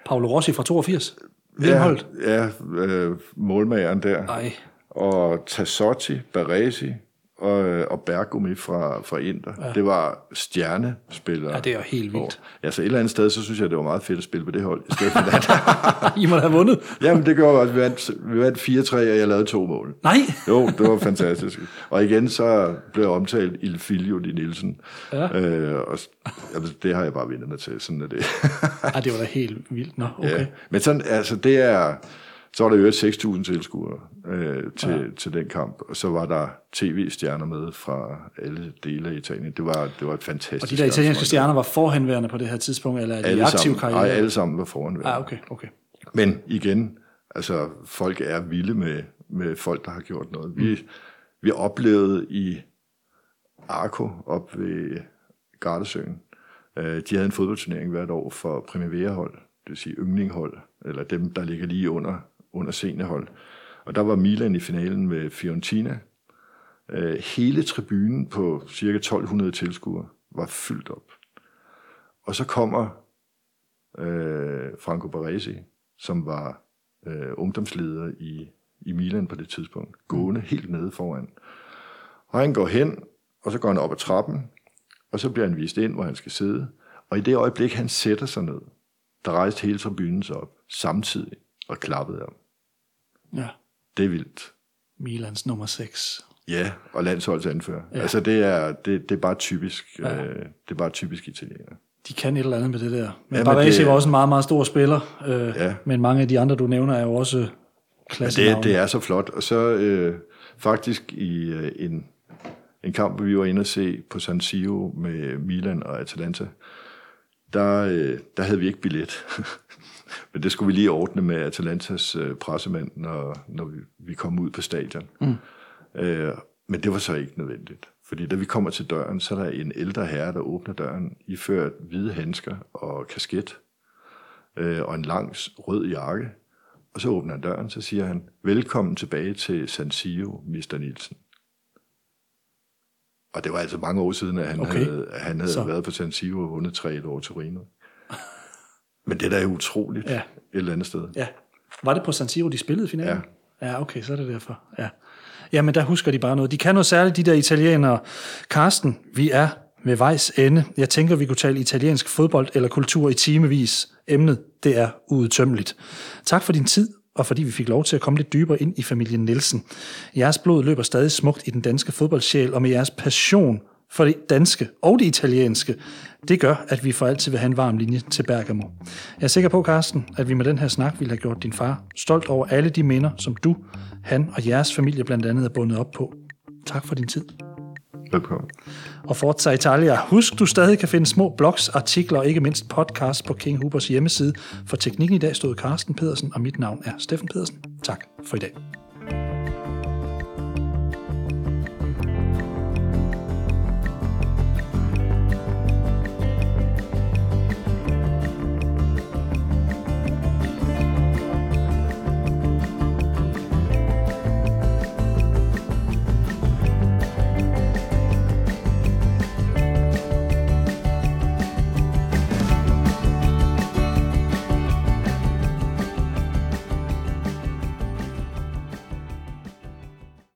Paolo Rossi fra 82? Ja, ja øh, målmageren der. Ej. Og Tassotti, Baresi, og, øh, og Bergumi fra, fra Inter. Ja. Det var stjernespillere. Ja, det er helt vildt. Ja, så et eller andet sted, så synes jeg, det var meget fedt at spille på det hold, i stedet for det. I må have vundet. Jamen, det gjorde vi også. Vi vandt, vi vandt 4-3, og jeg lavede to mål. Nej! Jo, det var fantastisk. Og igen, så blev jeg omtalt Il Filio di Nielsen. Ja. Øh, og, altså, det har jeg bare vindet mig til, sådan er det. ja, det var da helt vildt. Nå, okay. Ja. Men sådan, altså, det er så var der jo 6.000 tilskuere øh, til, ja. til den kamp, og så var der tv-stjerner med fra alle dele af Italien. Det var, det var et fantastisk Og de der italienske stjerner var forhenværende på det her tidspunkt, eller er de alle aktive karriere? Nej, alle sammen var forhenværende. Ah, okay, okay. Men igen, altså folk er vilde med, med folk, der har gjort noget. Vi, mm. vi oplevede i Arco op ved Gardesøen, øh, de havde en fodboldturnering hvert år for Primavera-hold, det vil sige yndlinghold, eller dem, der ligger lige under under seniorhold. Og der var Milan i finalen med Fiorentina. Øh, hele tribunen på cirka 1200 tilskuere var fyldt op. Og så kommer øh, Franco Baresi, som var øh, ungdomsleder i, i Milan på det tidspunkt, gående helt nede foran. Og han går hen, og så går han op ad trappen, og så bliver han vist ind, hvor han skal sidde. Og i det øjeblik, han sætter sig ned, der rejste hele tribunen sig op samtidig og klappede ham. Ja. Det er vildt. Milans nummer 6. Ja, og landsholdsanfører. Ja. Altså det er, det, det er bare typisk, ja. øh, det er bare typisk italiener. De kan et eller andet med det der. Men ja, Baresi det, var også en meget, meget stor spiller. Øh, ja. Men mange af de andre, du nævner, er jo også klasse det, det er så flot. Og så øh, faktisk i øh, en, en kamp, vi var inde og se på San Siro med Milan og Atalanta, der, øh, der havde vi ikke billet. Men det skulle vi lige ordne med Atalantas øh, pressemand, når, når vi, vi kom ud på stadion. Mm. Øh, men det var så ikke nødvendigt. Fordi da vi kommer til døren, så er der en ældre herre, der åbner døren, iført hvide handsker og kasket, øh, og en lang rød jakke. Og så åbner han døren, så siger han, velkommen tilbage til San Siro, Mr. Nielsen. Og det var altså mange år siden, at han okay. havde, han havde så. været på San Siro og vundet 3 år Torino. Men det der er utroligt ja. et eller andet sted. Ja. Var det på San Siro, de spillede finalen? Ja. Ja, okay, så er det derfor. Ja. Jamen, der husker de bare noget. De kan noget særligt, de der italienere. Karsten, vi er ved vejs ende. Jeg tænker, vi kunne tale italiensk fodbold eller kultur i timevis. Emnet, det er uudtømmeligt. Tak for din tid, og fordi vi fik lov til at komme lidt dybere ind i familien Nielsen. Jeres blod løber stadig smukt i den danske fodboldsjæl, og med jeres passion for det danske og det italienske, det gør, at vi for altid vil have en varm linje til Bergamo. Jeg er sikker på, Carsten, at vi med den her snak ville have gjort din far stolt over alle de minder, som du, han og jeres familie blandt andet er bundet op på. Tak for din tid. Velkommen. Og Forza Italia. Husk, du stadig kan finde små blogs, artikler og ikke mindst podcast på King Hubers hjemmeside. For teknikken i dag stod Carsten Pedersen, og mit navn er Steffen Pedersen. Tak for i dag.